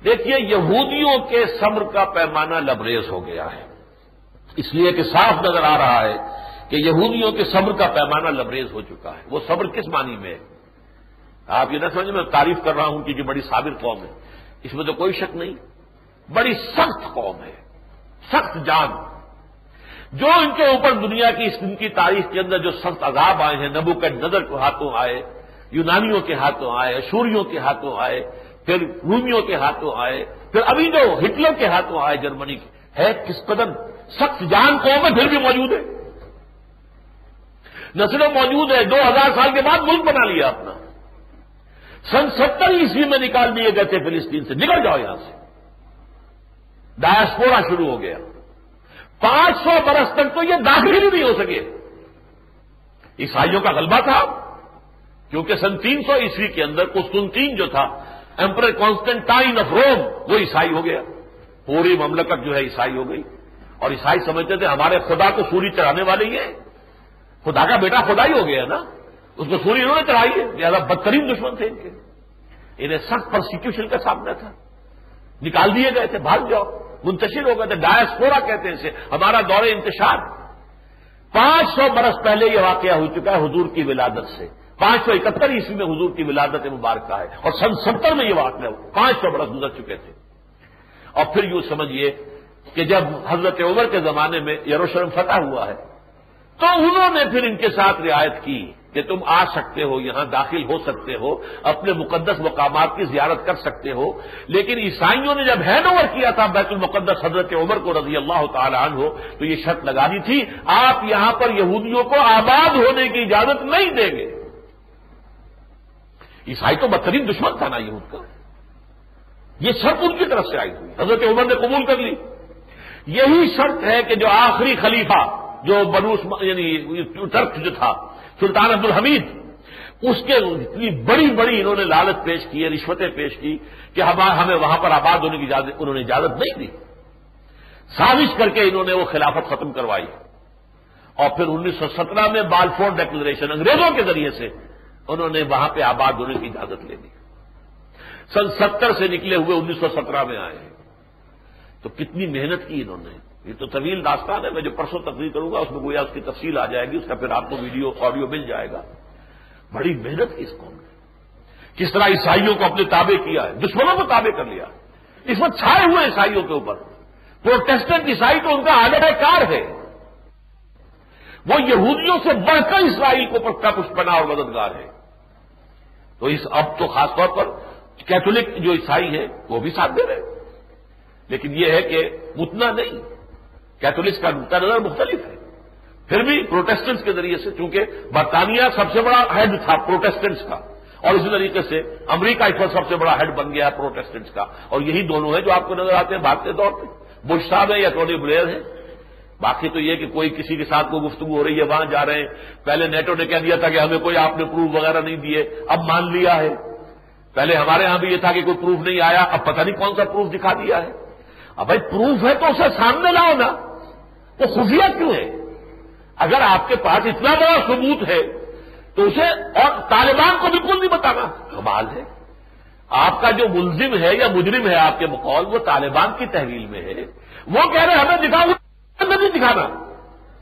دیکھیے، یہودیوں کے صبر کا پیمانہ لبریز ہو گیا ہے۔ اس لیے کہ صاف نظر آ رہا ہے کہ یہودیوں کے صبر کا پیمانہ لبریز ہو چکا ہے۔ وہ صبر کس معنی میں ہے؟ آپ یہ نہ سمجھیں، میں تعریف کر رہا ہوں کہ یہ بڑی صابر قوم ہے۔ اس میں تو کوئی شک نہیں۔ بڑی سخت قوم ہے، سخت جان۔ جو ان کے اوپر دنیا کی اس کی تاریخ کے اندر جو سخت عذاب آئے ہیں نبو کے نظر کے ہاتھوں آئے، یونانیوں کے ہاتھوں آئے، اشوریوں کے ہاتھوں آئے، پھر رومیوں کے ہاتھوں آئے، پھر ابھی جو ہٹلر کے ہاتھوں آئے جرمنی کے۔ ہے کس قدر سخت جان قوم ہے، پھر بھی موجود ہے۔ نسلیں موجود ہے، دو ہزار سال کے بعد ملک بنا لیا اپنا۔ سن ستر عیسوی میں نکال دیے گئے تھے فلسطین سے، نکل جاؤ یہاں سے۔ ڈائسپورا شروع ہو گیا۔ پانچ سو برس تک تو یہ داخل ہی نہیں ہو سکے۔ عیسائیوں کا غلبہ تھا، کیونکہ سن تین سو عیسوی کے اندر قسطنطین جو تھا ایمپر کانسٹنٹائن آف روم، وہ عیسائی ہو گیا۔ پوری مملکت جو ہے عیسائی ہو گئی۔ اور عیسائی سمجھتے تھے، ہمارے خدا کو سوری چڑھانے والے ہی ہیں خدا کا بیٹا خدا ہی ہو گیا نا۔ اس کو سوری انہوں نے چڑھائی ہے۔ زیادہ بدترین دشمن تھے ان کے۔ انہیں سخت پرسیکیوشن کا سامنا تھا۔ نکال دیے گئے تھے، بھاگ جاؤ۔ منتشر ہو گئے تھے ڈائسپورا کہتے ہیں اسے، ہمارا دور انتشار۔ پانچ سو برس پہلے یہ واقعہ ہو چکا ہے حضور کی ولادت سے۔ پانچ سو اکہتر عیسوی میں حضور کی ولادت مبارکہ ہے۔ اور سن ستر میں یہ واقعہ پانچ سو برس گزر چکے تھے۔ اور پھر یوں سمجھیے کہ جب حضرت عمر کے زمانے میں یروشلم فتح ہوا ہے، تو انہوں نے پھر ان کے ساتھ رعایت کی۔ کہ تم آ سکتے ہو، یہاں داخل ہو سکتے ہو، اپنے مقدس مقامات کی زیارت کر سکتے ہو۔ لیکن عیسائیوں نے جب ہینڈ اوور کیا تھا بیت المقدس حضرت عمر کو رضی اللہ تعالی عنہ ہو تو یہ شرط لگا دی تھی، آپ یہاں پر یہودیوں کو آباد ہونے کی اجازت نہیں دیں گے۔ عیسائی تو بدترین دشمن تھا نا یہود کا۔ یہ شرط ان کی طرف سے آئی ہوئی۔ حضرت عمر نے قبول کر لی۔ یہی شرط ہے کہ جو آخری خلیفہ، جو بنوس یعنی ٹرک جو تھا سلطان عبد الحمید، اس کے اتنی بڑی بڑی انہوں نے لالچ پیش کی، رشوتیں پیش کی کہ ہمیں وہاں پر آباد ہونے کی انہوں نے اجازت نہیں دی۔ سازش کر کے انہوں نے وہ خلافت ختم کروائی۔ اور پھر انیس سو سترہ میں بالفور ڈیکلریشن انگریزوں کے ذریعے سے انہوں نے وہاں پہ آباد ہونے کی اجازت لے دی۔ سن ستر سے نکلے ہوئے انیس سو سترہ میں آئے تو کتنی محنت کی انہوں نے۔ یہ تو طویل داستان ہے، میں جو پرسوں تقریر کروں گا، اس میں گویا اس کی تفصیل آ جائے گی، اس کا پھر آپ کو ویڈیو آڈیو مل جائے گا۔ بڑی محنت کی اس قوم نے۔ کس طرح عیسائیوں کو اپنے تابع کیا ہے، دشمنوں کو تابع کر لیا۔ اس وقت چھائے ہوئے عیسائیوں کے اوپر۔ پروٹیسٹنٹ عیسائی تو ان کا آگے کار ہے۔ وہ یہودیوں سے بڑھ کر اسرائیل کو پکا پشپنا اور مددگار ہے۔ تو اس اب تو خاص طور پر کیتھولک جو عیسائی ہے وہ بھی ساتھ دے رہے لیکن یہ ہے کہ اتنا نہیں۔ کیتھولکس کا نقطہ نظر مختلف ہے۔ پھر بھی پروٹیسٹنٹس کے ذریعے سے، چونکہ برطانیہ سب سے بڑا ہیڈ تھا پروٹیسٹنٹس کا، اور اسی طریقے سے امریکہ اس وقت سب سے بڑا ہیڈ بن گیا پروٹیسٹنٹس کا۔ اور یہی دونوں ہیں جو آپ کو نظر آتے ہیں بھارتے طور پہ۔ بش صاحب ہیں یا ٹونی بلیئر ہیں۔ باقی تو یہ کہ کوئی کسی کے ساتھ کوئی گفتگو ہو رہی ہے، وہاں جا رہے ہیں۔ پہلے نیٹو نے کہہ دیا تھا کہ ہمیں کوئی آپ نے پروف وغیرہ نہیں دیے۔ اب مان لیا ہے۔ پہلے ہمارے ہاں بھی یہ تھا کہ کوئی پروف نہیں آیا۔ اب پتہ نہیں کون سا پروف دکھا دیا ہے۔ اب بھائی پروف ہے تو اسے سامنے لاؤ نا۔ وہ خفیہ کیوں ہے؟ اگر آپ کے پاس اتنا بڑا ثبوت ہے، تو اسے اور طالبان کو بالکل نہیں بتانا۔ کمال ہے۔ آپ کا جو ملزم ہے یا مجرم ہے آپ کے مقول، وہ طالبان کی تحویل میں ہے۔ وہ کہہ رہے ہمیں دکھاؤ۔ نہیں دکھانا۔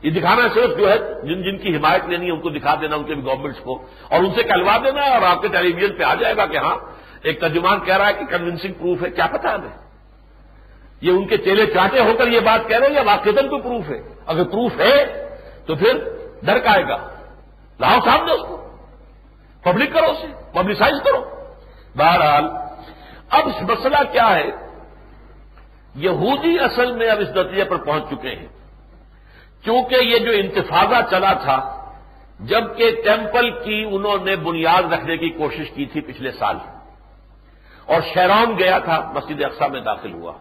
یہ دکھانا صرف جو ہے، جن جن کی حمایت لینی ہے، ان کو دکھا دینا، ان کے گورنمنٹس کو۔ اور ان سے کہلوا دینا، اور آپ کے ٹیلی ویژن پہ آ جائے گا کہ ہاں ایک ترجمان کہہ رہا ہے کہ کنونسنگ پروف ہے۔ کیا پتا ہمیں؟ یہ ان کے چیلے چاٹے ہو کر یہ بات کہہ رہے ہیں، یا واقع کو پروف ہے؟ اگر پروف ہے تو پھر ڈر کا آئے گا۔ لاؤ سامنے اس کو۔ پبلک کرو اسے، پبلسائز کرو۔ بہرحال، اب مسئلہ کیا ہے؟ یہودی اصل میں اب اس نتیجے پر پہنچ چکے ہیں۔ کیونکہ یہ جو انتفاضہ چلا تھا، جبکہ ٹیمپل کی انہوں نے بنیاد رکھنے کی کوشش کی تھی پچھلے سال، اور شہرون گیا تھا، مسجد اقسا میں داخل ہوا۔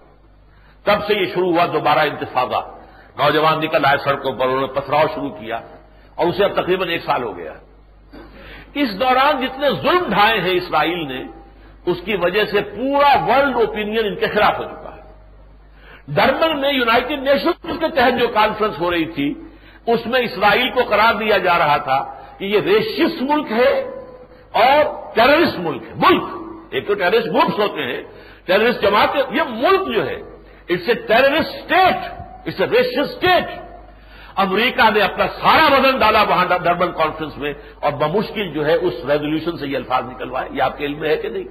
تب سے یہ شروع ہوا دوبارہ انتفاضہ۔ نوجوان نکل آئے سڑکوں پر انہوں نے پتھراؤ شروع کیا اور اسے اب تقریباً ایک سال ہو گیا۔ اس دوران جتنے ظلم ڈھائے ہیں اسرائیل نے، اس کی وجہ سے پورا ورلڈ اوپینین ان کے خلاف ہو چکا ہے۔ ڈرمن میں یوناٹیڈ نیشنز کے تحت جو کانفرنس ہو رہی تھی، اس میں اسرائیل کو قرار دیا جا رہا تھا کہ یہ ریشس ملک ہے اور ٹیررسٹ ملک ہے۔ ملک، ایک تو ٹیررسٹ گروپس ہوتے ہیں، ٹیررسٹ جماعت یہ ملک جو ہے it's a terrorist state it's a racist state امریکہ نے اپنا سارا وزن ڈالا وہاں ڈربن کانفرنس میں اور بمشکل جو ہے اس ریزولوشن سے یہ الفاظ نکلوائے. یہ آپ کے علم میں ہے کہ نہیں؟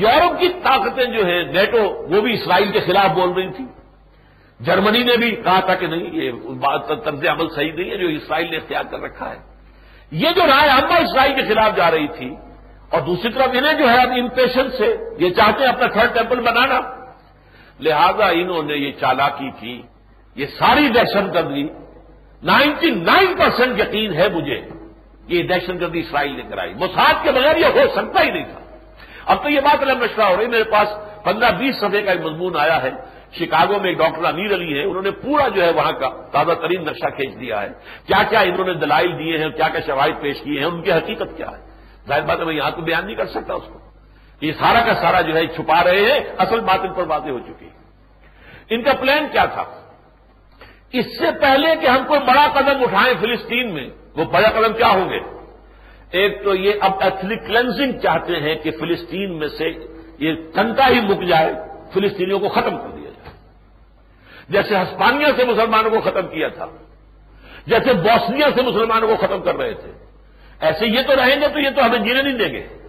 یورپ کی طاقتیں جو ہیں نیٹو، وہ بھی اسرائیل کے خلاف بول رہی تھی جرمنی نے بھی کہا تھا کہ نہیں، یہ طرز عمل صحیح نہیں ہے، جو اسرائیل نے اختیار کر رکھا ہے. یہ جو رائے عامہ اسرائیل کے خلاف جا رہی تھی، اور دوسری طرف انہیں جو ہے اب امپیشن سے، یہ چاہتے ہیں اپنا تھرڈ ٹیمپل بنانا. لہذا انہوں نے یہ چالاکی کی، یہ ساری دہشت گردی، نائنٹی نائن پرسینٹ یقین ہے مجھے یہ دہشت گردی اسرائیل نے کرائی۔ مساج کے بغیر یہ ہو سکتا ہی نہیں تھا۔ اب تو یہ بات الگ مشورہ ہو رہی میرے پاس پندرہ بیس صفحے کا ایک مضمون آیا ہے۔ شکاگو میں ایک ڈاکٹر امیر علی ہے انہوں نے پورا جو ہے وہاں کا تازہ ترین نقشہ کھینچ دیا ہے۔ کیا کیا انہوں نے دلائل دیے ہیں، کیا کیا شواہد پیش کیے ہیں، ان کی حقیقت کیا ہے؟ ظاہر بات ہے میں یہاں تو بیان نہیں کر سکتا اس کو۔ یہ سارا کا سارا جو ہے چھپا رہے ہیں، اصل بات ان پر باتیں ہو چکی۔ ان کا پلان کیا تھا؟ اس سے پہلے کہ ہم کوئی بڑا قدم اٹھائیں فلسطین میں، وہ بڑا قدم کیا ہوں گے؟ ایک تو یہ اب ایتھلک کلینزنگ چاہتے ہیں کہ فلسطین میں سے یہ تنکا ہی مک جائے، فلسطینیوں کو ختم کر دیا جائے۔ جیسے ہسپانیہ سے مسلمانوں کو ختم کیا تھا، جیسے بوسنیا سے مسلمانوں کو ختم کر رہے تھے۔ ایسے یہ تو رہیں گے تو یہ تو ہمیں جینے نہیں دیں گے۔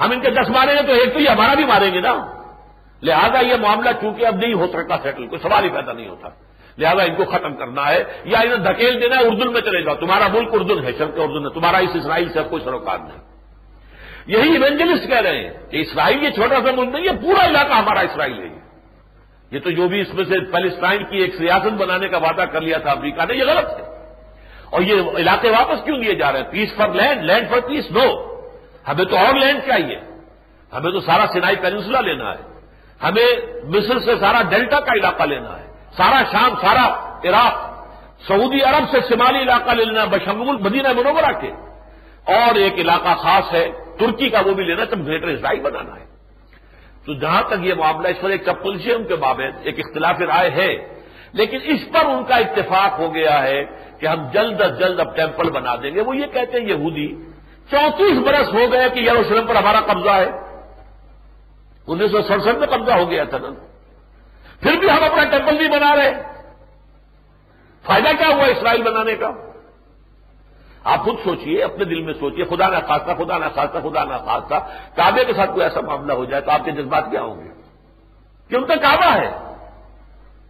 ہم ان کے دس ماریں گے تو ایک تو یہ ہمارا بھی ماریں گے نا۔ لہذا یہ معاملہ چونکہ اب نہیں ہو سکتا سیٹل کوئی سوال ہی پیدا نہیں ہوتا۔ لہذا ان کو ختم کرنا ہے۔ یا انہیں دھکیل دینا ہے اردن میں چلے جاؤ۔ تمہارا ملک اردن ہے شرک اردن ہے۔ تمہارا اس اسرائیل سے کوئی سروکار نہیں۔ یہی ایونجلسٹ کہہ رہے ہیں کہ اسرائیل یہ چھوٹا سا ملک نہیں ہے، پورا علاقہ ہمارا اسرائیل ہے۔ یہ تو جو بھی اس میں سے پیلسٹائن کی ایک سیاست بنانے کا وعدہ کر لیا تھا امریکہ نے، یہ غلط ہے۔ اور یہ علاقے واپس کیوں دیے جا رہے ہیں؟ Peace for land land for peace no ہمیں تو اور لینڈ چاہیے۔ ہمیں تو سارا سینائی پینسلا لینا ہے۔ ہمیں مصر سے سارا ڈیلٹا کا علاقہ لینا ہے۔ سارا شام، سارا عراق، سعودی عرب سے شمالی علاقہ لے لینا بشمول مدینہ منورہ کے۔ اور ایک علاقہ خاص ہے، ترکی کا وہ بھی لینا تب گریٹر اسرائیل بنانا ہے۔ تو جہاں تک یہ معاملہ اس پر ایک ان کے بابت ایک اختلاف رائے ہے۔ لیکن اس پر ان کا اتفاق ہو گیا ہے کہ ہم جلد از جلد اب ٹیمپل بنا دیں گے۔ وہ یہ کہتے ہیں یہودی چونتیس برس ہو گئے کہ یروشلم پر ہمارا قبضہ ہے۔ انیس سو سڑسٹھ میں قبضہ ہو گیا تھا نا۔ پھر بھی ہم اپنا ٹیمپل نہیں بنا رہے۔ فائدہ کیا ہوا اسرائیل بنانے کا؟ آپ خود سوچئے، اپنے دل میں سوچئے، خدا نہ خاصہ خدا نہ خاصہ خدا نہ خاصہ کعبے کے ساتھ کوئی ایسا معاملہ ہو جائے تو آپ کے جذبات کیا ہوں گے؟ کہ ان کا کعبہ ہے؟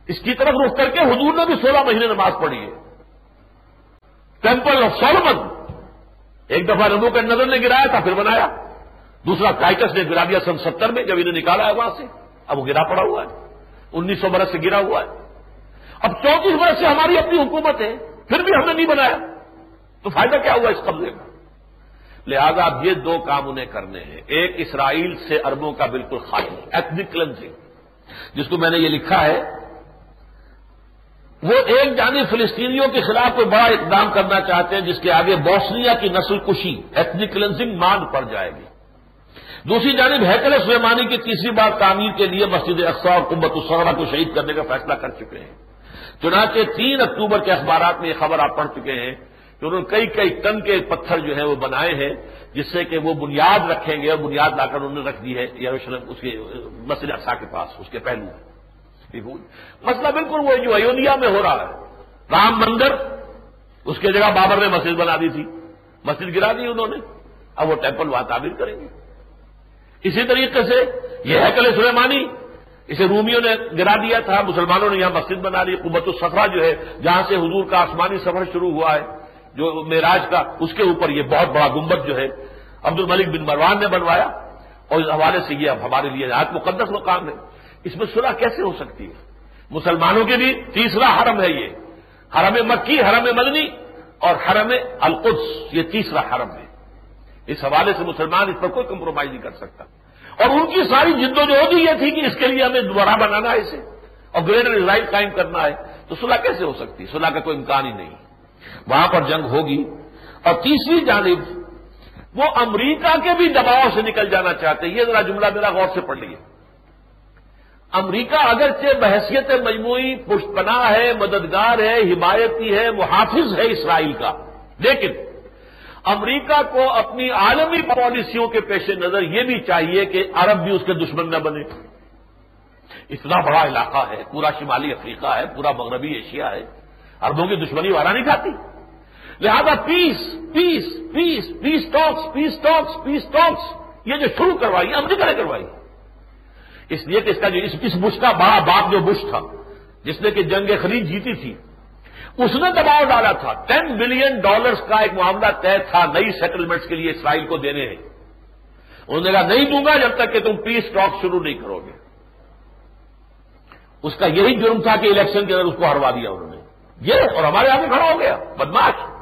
اس کی طرف رخ کر کے حضور نے بھی سولہ مہینے نماز پڑھی ہے۔ ٹیمپل آف سولمن ایک دفعہ نمو کے نظر نے گرایا تھا، پھر بنایا۔ دوسرا کائکس نے گرا دیا سن ستر میں، جب انہیں نکالا ہے وہاں سے۔ اب وہ گرا پڑا ہوا ہے۔ انیس سو برس سے گرا ہوا ہے۔ اب چونتیس برس سے ہماری اپنی حکومت ہے، پھر بھی ہم نے نہیں بنایا۔ تو فائدہ کیا ہوا اس قبضے کا؟ لہذا اب یہ دو کام انہیں کرنے ہیں۔ ایک، اسرائیل سے اربوں کا بالکل خاتم ایتھنک کلنزنگ جس کو میں نے یہ لکھا ہے وہ ایک جانب فلسطینیوں کے خلاف کوئی بڑا اقدام کرنا چاہتے ہیں، جس کے آگے بوسنیا کی نسل کشی ایتھنک کلنزنگ مان پڑ جائے گی۔ دوسری جانب، ہیکل سلیمانی کی تیسری بار تعمیر کے لیے مسجد اقسا اور قبت الصغرا کو شہید کرنے کا فیصلہ کر چکے ہیں۔ چنانچہ تین اکتوبر کے اخبارات میں یہ خبر آپ پڑھ چکے ہیں کہ انہوں نے کئی کئی ٹن کے پتھر جو ہیں وہ بنائے ہیں، جس سے کہ وہ بنیاد رکھیں گے اور بنیاد لا کر انہوں نے رکھ دی ہے، یروشلم، اس کے، مسجد اقسا کے پاس، اس کے پہلو۔ مسئلہ بالکل وہ جو ایودھیا میں ہو رہا ہے۔ رام مندر، اس کی جگہ بابر نے مسجد بنا دی تھی۔ مسجد گرا دی انہوں نے۔ اب وہ ٹیمپل وہاں تعمیر کریں گے۔ اسی طریقے سے یہ ہے سلیمانی۔ اسے رومیوں نے گرا دیا تھا، مسلمانوں نے یہاں مسجد بنا لی قبت الصفا جو ہے، جہاں سے حضور کا آسمانی سفر شروع ہوا ہے، جو معراج کا، اس کے اوپر یہ بہت بڑا گمبت جو ہے عبد الملک بن مروان نے بنوایا۔ اور اس حوالے سے یہ اب ہمارے لیے آج مقدس مقام ہے۔ اس میں صلح کیسے ہو سکتی ہے؟ مسلمانوں کے بھی تیسرا حرم ہے یہ۔ حرم مکی، حرم مدنی اور حرم القدس، یہ تیسرا حرم ہے۔ اس حوالے سے مسلمان اس پر کوئی کمپرومائز نہیں کر سکتا۔ اور ان کی ساری جد و جہد یہ تھی کہ اس کے لیے ہمیں دوبارہ بنانا ہے اسے اور گریٹر اسرائیل قائم کرنا ہے۔ تو صلح کیسے ہو سکتی صلح کا کوئی امکان ہی نہیں۔ وہاں پر جنگ ہوگی۔ اور تیسری جانب، وہ امریکہ کے بھی دباؤ سے نکل جانا چاہتے ہیں۔ یہ ذرا جملہ میرا غور سے پڑھ لیے امریکہ اگرچہ بحثیت مجموعی پشت پناہ ہے، مددگار ہے، حمایتی ہے، محافظ ہے اسرائیل کا۔ لیکن امریکہ کو اپنی عالمی پالیسیوں کے پیش نظر یہ بھی چاہیے کہ عرب بھی اس کے دشمن نہ بنے۔ اتنا بڑا علاقہ ہے، پورا شمالی افریقہ ہے، پورا مغربی ایشیا ہے۔ عربوں کی دشمنی وارا نہیں کھاتی۔ لہذا peace peace peace peace talks peace talks peace talks یہ جو شروع کروائی، امریکہ نے کروائی۔ اس لیے کہ اس کا جو اس بش کا بڑا باپ جو بش تھا، جس نے کہ جنگ خرید جیتی تھی، اس نے دباؤ ڈالا تھا۔ ٹین بلین ڈالرز کا ایک معاملہ طے تھا نئی سیٹلمنٹس کے لیے اسرائیل کو دینے ہیں۔ انہوں نے کہا، نہیں دوں گا جب تک کہ تم پیس ٹاک شروع نہیں کرو گے۔ اس کا یہی جرم تھا کہ الیکشن کے اندر اس کو ہروا دیا انہوں نے۔ یہ اور ہمارے آگے کھڑا ہو گیا۔ بدماش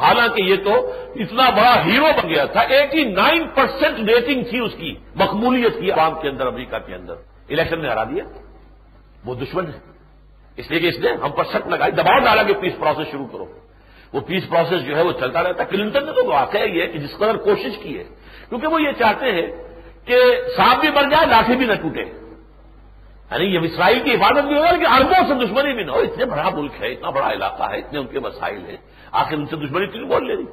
حالانکہ یہ تو اتنا بڑا ہیرو بن گیا تھا، ایٹی نائن پرسینٹ ریٹنگ تھی اس کی، مقبولیت کی عوام کے اندر، امریکہ کے اندر۔ الیکشن میں ہرا دیا۔ وہ دشمن ہے۔ اس لیے کہ اس نے ہم پر شک لگائی، دباؤ ڈالا کہ پیس پروسیس شروع کرو۔ وہ پیس پروسیس جو ہے وہ چلتا رہتا ہے۔ کلنٹن نے تو واقعہ یہ ہے کہ جس قدر کوشش کی ہے، کیونکہ وہ یہ چاہتے ہیں کہ سانپ بھی بن جائے لاٹھی بھی نہ ٹوٹے۔ یعنی یہ اسرائیل کی حفاظت بھی ہوگا کہ اربوں سے دشمنی بھی نہ ہو۔ اتنے بڑا ملک ہے، اتنا بڑا علاقہ ہے، اتنے ان کے مسائل ہیں۔ آخر ان سے دشمنی کیوں بول لے رہی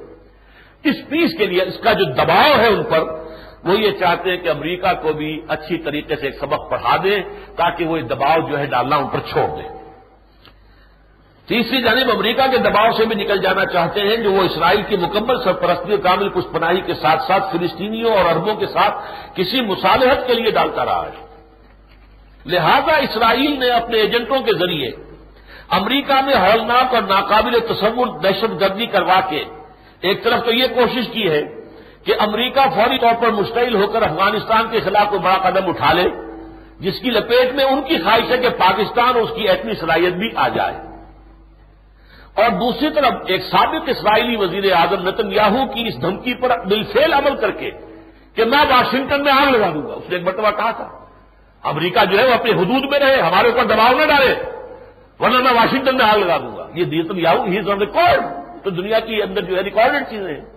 اس پیس کے لیے اس کا جو دباؤ ہے ان پر، وہ یہ چاہتے ہیں کہ امریکہ کو بھی اچھی طریقے سے ایک سبق پڑھا دیں تاکہ وہ دباؤ جو ہے ڈالنا ان پر چھوڑ دیں تیسری جانب امریکہ کے دباؤ سے بھی نکل جانا چاہتے ہیں جو وہ اسرائیل کی مکمل سرپرستی اور کامل کچھ پناہی کے ساتھ ساتھ فلسطینیوں اور عربوں کے ساتھ کسی مصالحت کے لیے ڈالتا رہا ہے۔ لہذا اسرائیل نے اپنے ایجنٹوں کے ذریعے امریکہ میں ہولناک اور ناقابل تصور دہشت گردی کروا کے ایک طرف تو یہ کوشش کی ہے کہ امریکہ فوری طور پر مشتعل ہو کر افغانستان کے خلاف کوئی بڑا قدم اٹھا لے، جس کی لپیٹ میں ان کی خواہش ہے کہ پاکستان اس کی ایٹمی صلاحیت بھی آ جائے۔ اور دوسری طرف ایک سابق اسرائیلی وزیر اعظم نتن یاہو کی اس دھمکی پر بالفیل عمل کر کے کہ میں واشنگٹن میں آگ لگا دوں گا۔ اس نے ایک مرتبہ کہا تھا، امریکہ جو ہے وہ اپنی حدود میں رہے، ہمارے اوپر دباؤ نہ ڈالے۔ ورنہ میں واشنگٹن میں آگ لگا دوں گا۔ یہ نتن یاہو، ہی آن ریکارڈ۔ تو دنیا کی اندر جو ہے ریکارڈڈ چیزیں۔ ہیں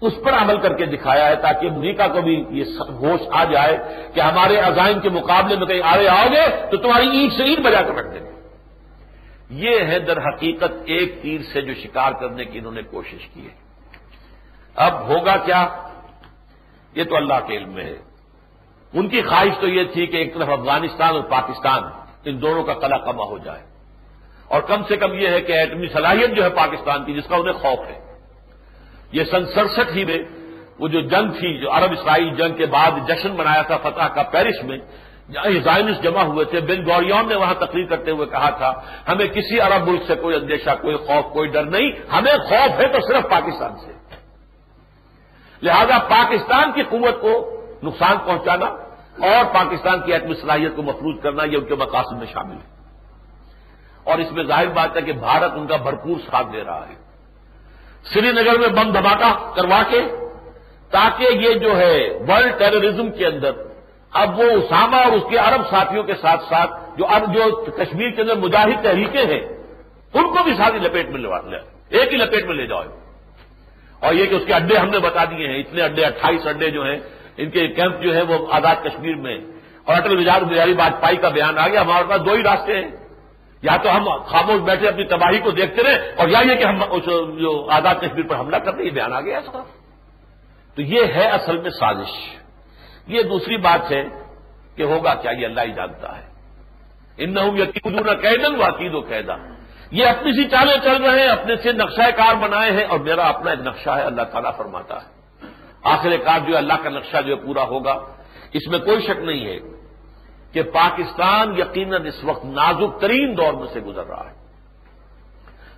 اس پر عمل کر کے دکھایا ہے تاکہ امریکہ کو بھی یہ ہوش آ جائے کہ ہمارے عزائم کے مقابلے میں کہیں آگے آؤ گے تو تمہاری اینٹ سے اینٹ بجا کر رکھ دیں گے۔ یہ ہے در حقیقت ایک تیر سے جو شکار کرنے کی انہوں نے کوشش کی ہے۔ اب ہوگا کیا؟ یہ تو اللہ کے علم میں ہے۔ ان کی خواہش تو یہ تھی کہ ایک طرف افغانستان اور پاکستان ان دونوں کا کلا کما ہو جائے۔ اور کم سے کم یہ ہے کہ ایٹمی صلاحیت جو ہے پاکستان کی، جس کا انہیں خوف ہے۔ یہ سن سڑسٹھ ہی میں، وہ جو جنگ تھی، جو عرب اسرائیل جنگ کے بعد جشن منایا تھا فتح کا پیرس میں زائنس جمع ہوئے تھے بن گوریون نے وہاں تقریر کرتے ہوئے کہا تھا، ہمیں کسی عرب ملک سے کوئی اندیشہ، کوئی خوف، کوئی ڈر نہیں، ہمیں خوف ہے تو صرف پاکستان سے۔ لہذا پاکستان کی قوت کو نقصان پہنچانا اور پاکستان کی ایٹمی صلاحیت کو مفروض کرنا یہ ان کے مقاصد میں شامل ہے۔ اور اس میں ظاہر بات ہے کہ بھارت ان کا بھرپور ساتھ دے رہا ہے۔ سری نگر میں بم دھماکہ کروا کے، تاکہ یہ جو ہے ورلڈ ٹیررزم کے اندر، اب وہ اسامہ اور اس کے عرب ساتھیوں کے ساتھ ساتھ جو اب جو کشمیر کے اندر مجاہد تحریکیں ہیں، ان کو بھی ساری لپیٹ میں لے ایک ہی لپیٹ میں لے جاؤ۔ اور یہ کہ اس کے اڈے ہم نے بتا دیے ہیں، اتنے اڈے، اٹھائیس اڈے جو ہیں، ان کے کیمپ جو ہے وہ آزاد کشمیر میں۔ اور اٹل بہاری واجپئی کا بیان آ گیا، ہمارے پاس دو ہی راستے ہیں۔ یا تو ہم خاموش بیٹھے اپنی تباہی کو دیکھتے رہے اور یا یہ کہ ہم اس، جو آزاد کشمیر پر حملہ کرتے یہ بیان آ گیا اس کا تو یہ ہے اصل میں سازش۔ یہ دوسری بات ہے کہ ہوگا کیا، یہ اللہ ہی جانتا ہے۔ ان یقین نہ قیدن واقید و قیدا۔ یہ اپنی سی چالیں چل رہے ہیں، اپنے سے نقشہ کار بنائے ہیں اور میرا اپنا ایک نقشہ ہے، اللہ تعالیٰ فرماتا ہے۔ آخر کار جو ہے، اللہ کا نقشہ جو ہے، پورا ہوگا۔ اس میں کوئی شک نہیں ہے۔ کہ پاکستان یقیناً اس وقت نازک ترین دور میں سے گزر رہا ہے۔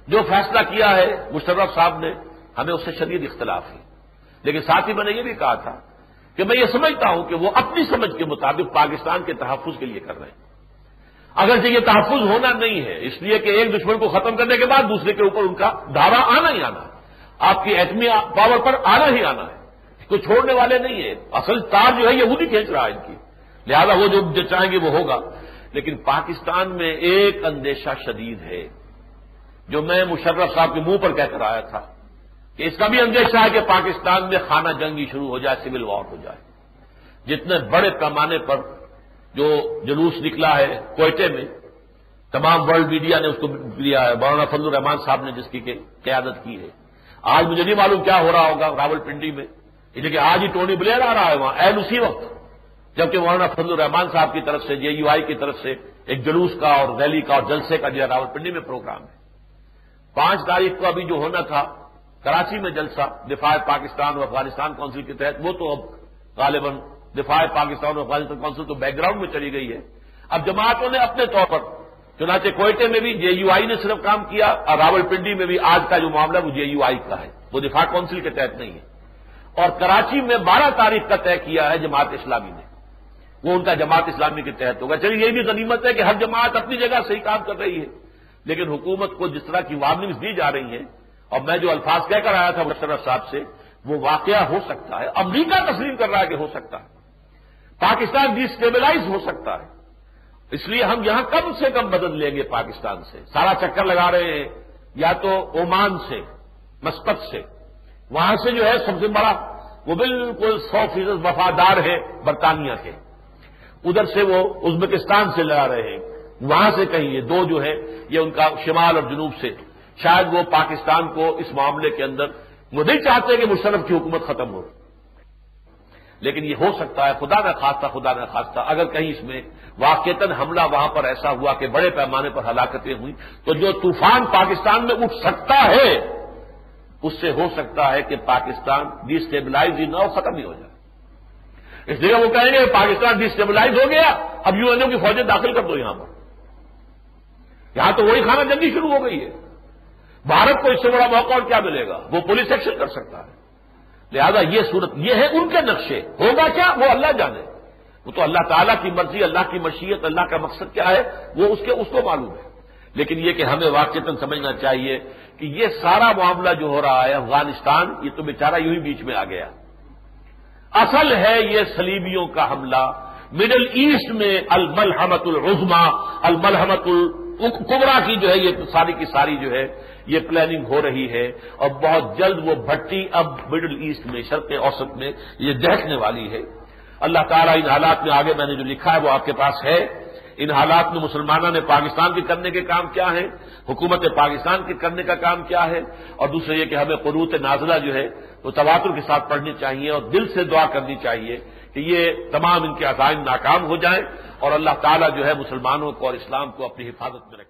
جو فیصلہ کیا ہے، مشرف صاحب نے، ہمیں اس سے شدید اختلاف ہے۔ لیکن ساتھ ہی میں نے یہ بھی کہا تھا کہ میں یہ سمجھتا ہوں کہ وہ اپنی سمجھ کے مطابق پاکستان کے تحفظ کے لیے کر رہے ہیں۔ اگر یہ تحفظ ہونا نہیں ہے، اس لیے کہ ایک دشمن کو ختم کرنے کے بعد دوسرے کے اوپر ان کا دعویٰ آنا ہی آنا ہے۔ آپ کی ایٹمی پاور پر آنا ہی آنا ہے۔ اس کو چھوڑنے والے نہیں ہیں۔ اصل تار جو ہے یہ وہی کھینچ رہا ہے ان کی۔ لہذا وہ جو چاہیں گے وہ ہوگا۔ لیکن پاکستان میں ایک اندیشہ شدید ہے، جو میں مشرف صاحب کے منہ پر کہہ کر آیا تھا کہ اس کا بھی اندیشہ ہے کہ پاکستان میں خانہ جنگی شروع ہو جائے، سول وار ہو جائے۔ جتنے بڑے پیمانے پر جو جلوس نکلا ہے کوئٹے میں، تمام ورلڈ میڈیا نے اس کو لیا ہے۔ مولانا فضل الرحمان صاحب نے جس کی قیادت کی ہے۔ آج مجھے نہیں معلوم کیا ہو رہا ہوگا راول پنڈی میں لیکن آج ہی ٹونی بلیر آ رہا ہے وہاں این اسی وقت جبکہ مولانا فضل الرحمان صاحب کی طرف سے، جے یو آئی کی طرف سے ایک جلوس کا اور ریلی کا اور جلسے کا جو ہے راول پنڈی میں پروگرام ہے۔ پانچ تاریخ کو ابھی جو ہونا تھا، کراچی میں جلسہ، دفاع پاکستان اور افغانستان کونسل کے تحت، وہ تو اب غالباً دفاع پاکستان اور افغانستان کونسل تو بیک گراؤنڈ میں چلی گئی ہے۔ اب جماعتوں نے اپنے طور پر، چنانچہ کوئٹے میں بھی جے یو آئی نے صرف کام کیا اور راول پنڈی میں بھی آج کا جو معاملہ وہ جے یو آئی کا ہے۔ وہ دفاع کونسل کے تحت نہیں ہے۔ اور کراچی میں بارہ تاریخ کا طے کیا ہے جماعت اسلامی نے۔ وہ ان کا جماعت اسلامی کے تحت ہوگا۔ چلیے، یہ بھی غنیمت ہے کہ ہر جماعت اپنی جگہ صحیح کام کر رہی ہے۔ لیکن حکومت کو جس طرح کی وارننگز دی جا رہی ہیں، اور میں جو الفاظ کہہ کر آیا تھا مشرف صاحب سے، وہ واقعہ ہو سکتا ہے۔ امریکہ تسلیم کر رہا ہے کہ ہو سکتا ہے۔ پاکستان ڈیسٹیبلائز ہو سکتا ہے۔ اس لیے ہم یہاں کم سے کم مدد لیں گے پاکستان سے۔ سارا چکر لگا رہے ہیں، یا تو اومان سے، مسقط سے۔ وہاں سے جو ہے، سب سے بڑا، وہ بالکل سو فیصد وفادار ہے برطانیہ کے۔ ادھر سے وہ ازبکستان سے لگا رہے ہیں۔ وہاں سے کہیں یہ دو جو ہے یہ ان کا شمال اور جنوب سے۔ شاید وہ پاکستان کو اس معاملے کے اندر، وہ نہیں چاہتے کہ مشرف کی حکومت ختم ہو۔ لیکن یہ ہو سکتا ہے، خدا نہ خاصتا خدا نہ خاصتا اگر کہیں اس میں واقعتاً حملہ وہاں پر ایسا ہوا کہ بڑے پیمانے پر ہلاکتیں ہوئی تو جو طوفان پاکستان میں اٹھ سکتا ہے، اس سے ہو سکتا ہے کہ پاکستان ڈیسٹیبلائز ہی نہ ہو، ختم ہی ہو جائے۔ اس لیے وہ کہیں گے پاکستان ڈیسٹیبلائز ہو گیا، اب یو این او کی فوجیں داخل کر دو یہاں پر۔ یہاں تو وہی کھانا جنگی شروع ہو گئی ہے۔ بھارت کو اس سے بڑا موقع اور کیا ملے گا؟ وہ پولیس ایکشن کر سکتا ہے۔ لہذا یہ صورت، یہ ہے ان کے نقشے۔ ہوگا کیا؟ وہ اللہ جانے۔ وہ تو اللہ تعالیٰ کی مرضی، اللہ کی مشیت، اللہ کا مقصد کیا ہے؟ وہ اس کے، اس کو معلوم ہے۔ لیکن یہ کہ ہمیں واقعتاً سمجھنا چاہیے کہ یہ سارا معاملہ جو ہو رہا ہے افغانستان، یہ تو بیچارہ یوں ہی بیچ میں آ گیا۔ اصل ہے یہ سلیبیوں کا حملہ۔ مڈل ایسٹ میں الملحمت العظما الملحمت القبرا کی جو ہے یہ ساری کی ساری جو ہے یہ پلاننگ ہو رہی ہے۔ اور بہت جلد وہ بھٹی اب مڈل ایسٹ میں، شرق اوسط میں یہ دہشنے والی ہے۔ اللہ تعالیٰ ان حالات میں آگے میں نے جو لکھا ہے وہ آپ کے پاس ہے۔ ان حالات میں مسلمانوں نے پاکستان کے کرنے کے کام کیا ہے حکومت پاکستان کے کرنے کا کام کیا ہے؟ اور دوسرے یہ کہ ہمیں قروت نازلہ جو ہے، وہ تواتر کے ساتھ پڑھنی چاہیے اور دل سے دعا کرنی چاہیے کہ یہ تمام ان کے عزائم ناکام ہو جائیں اور اللہ تعالیٰ جو ہے مسلمانوں کو اور اسلام کو اپنی حفاظت میں رکھے۔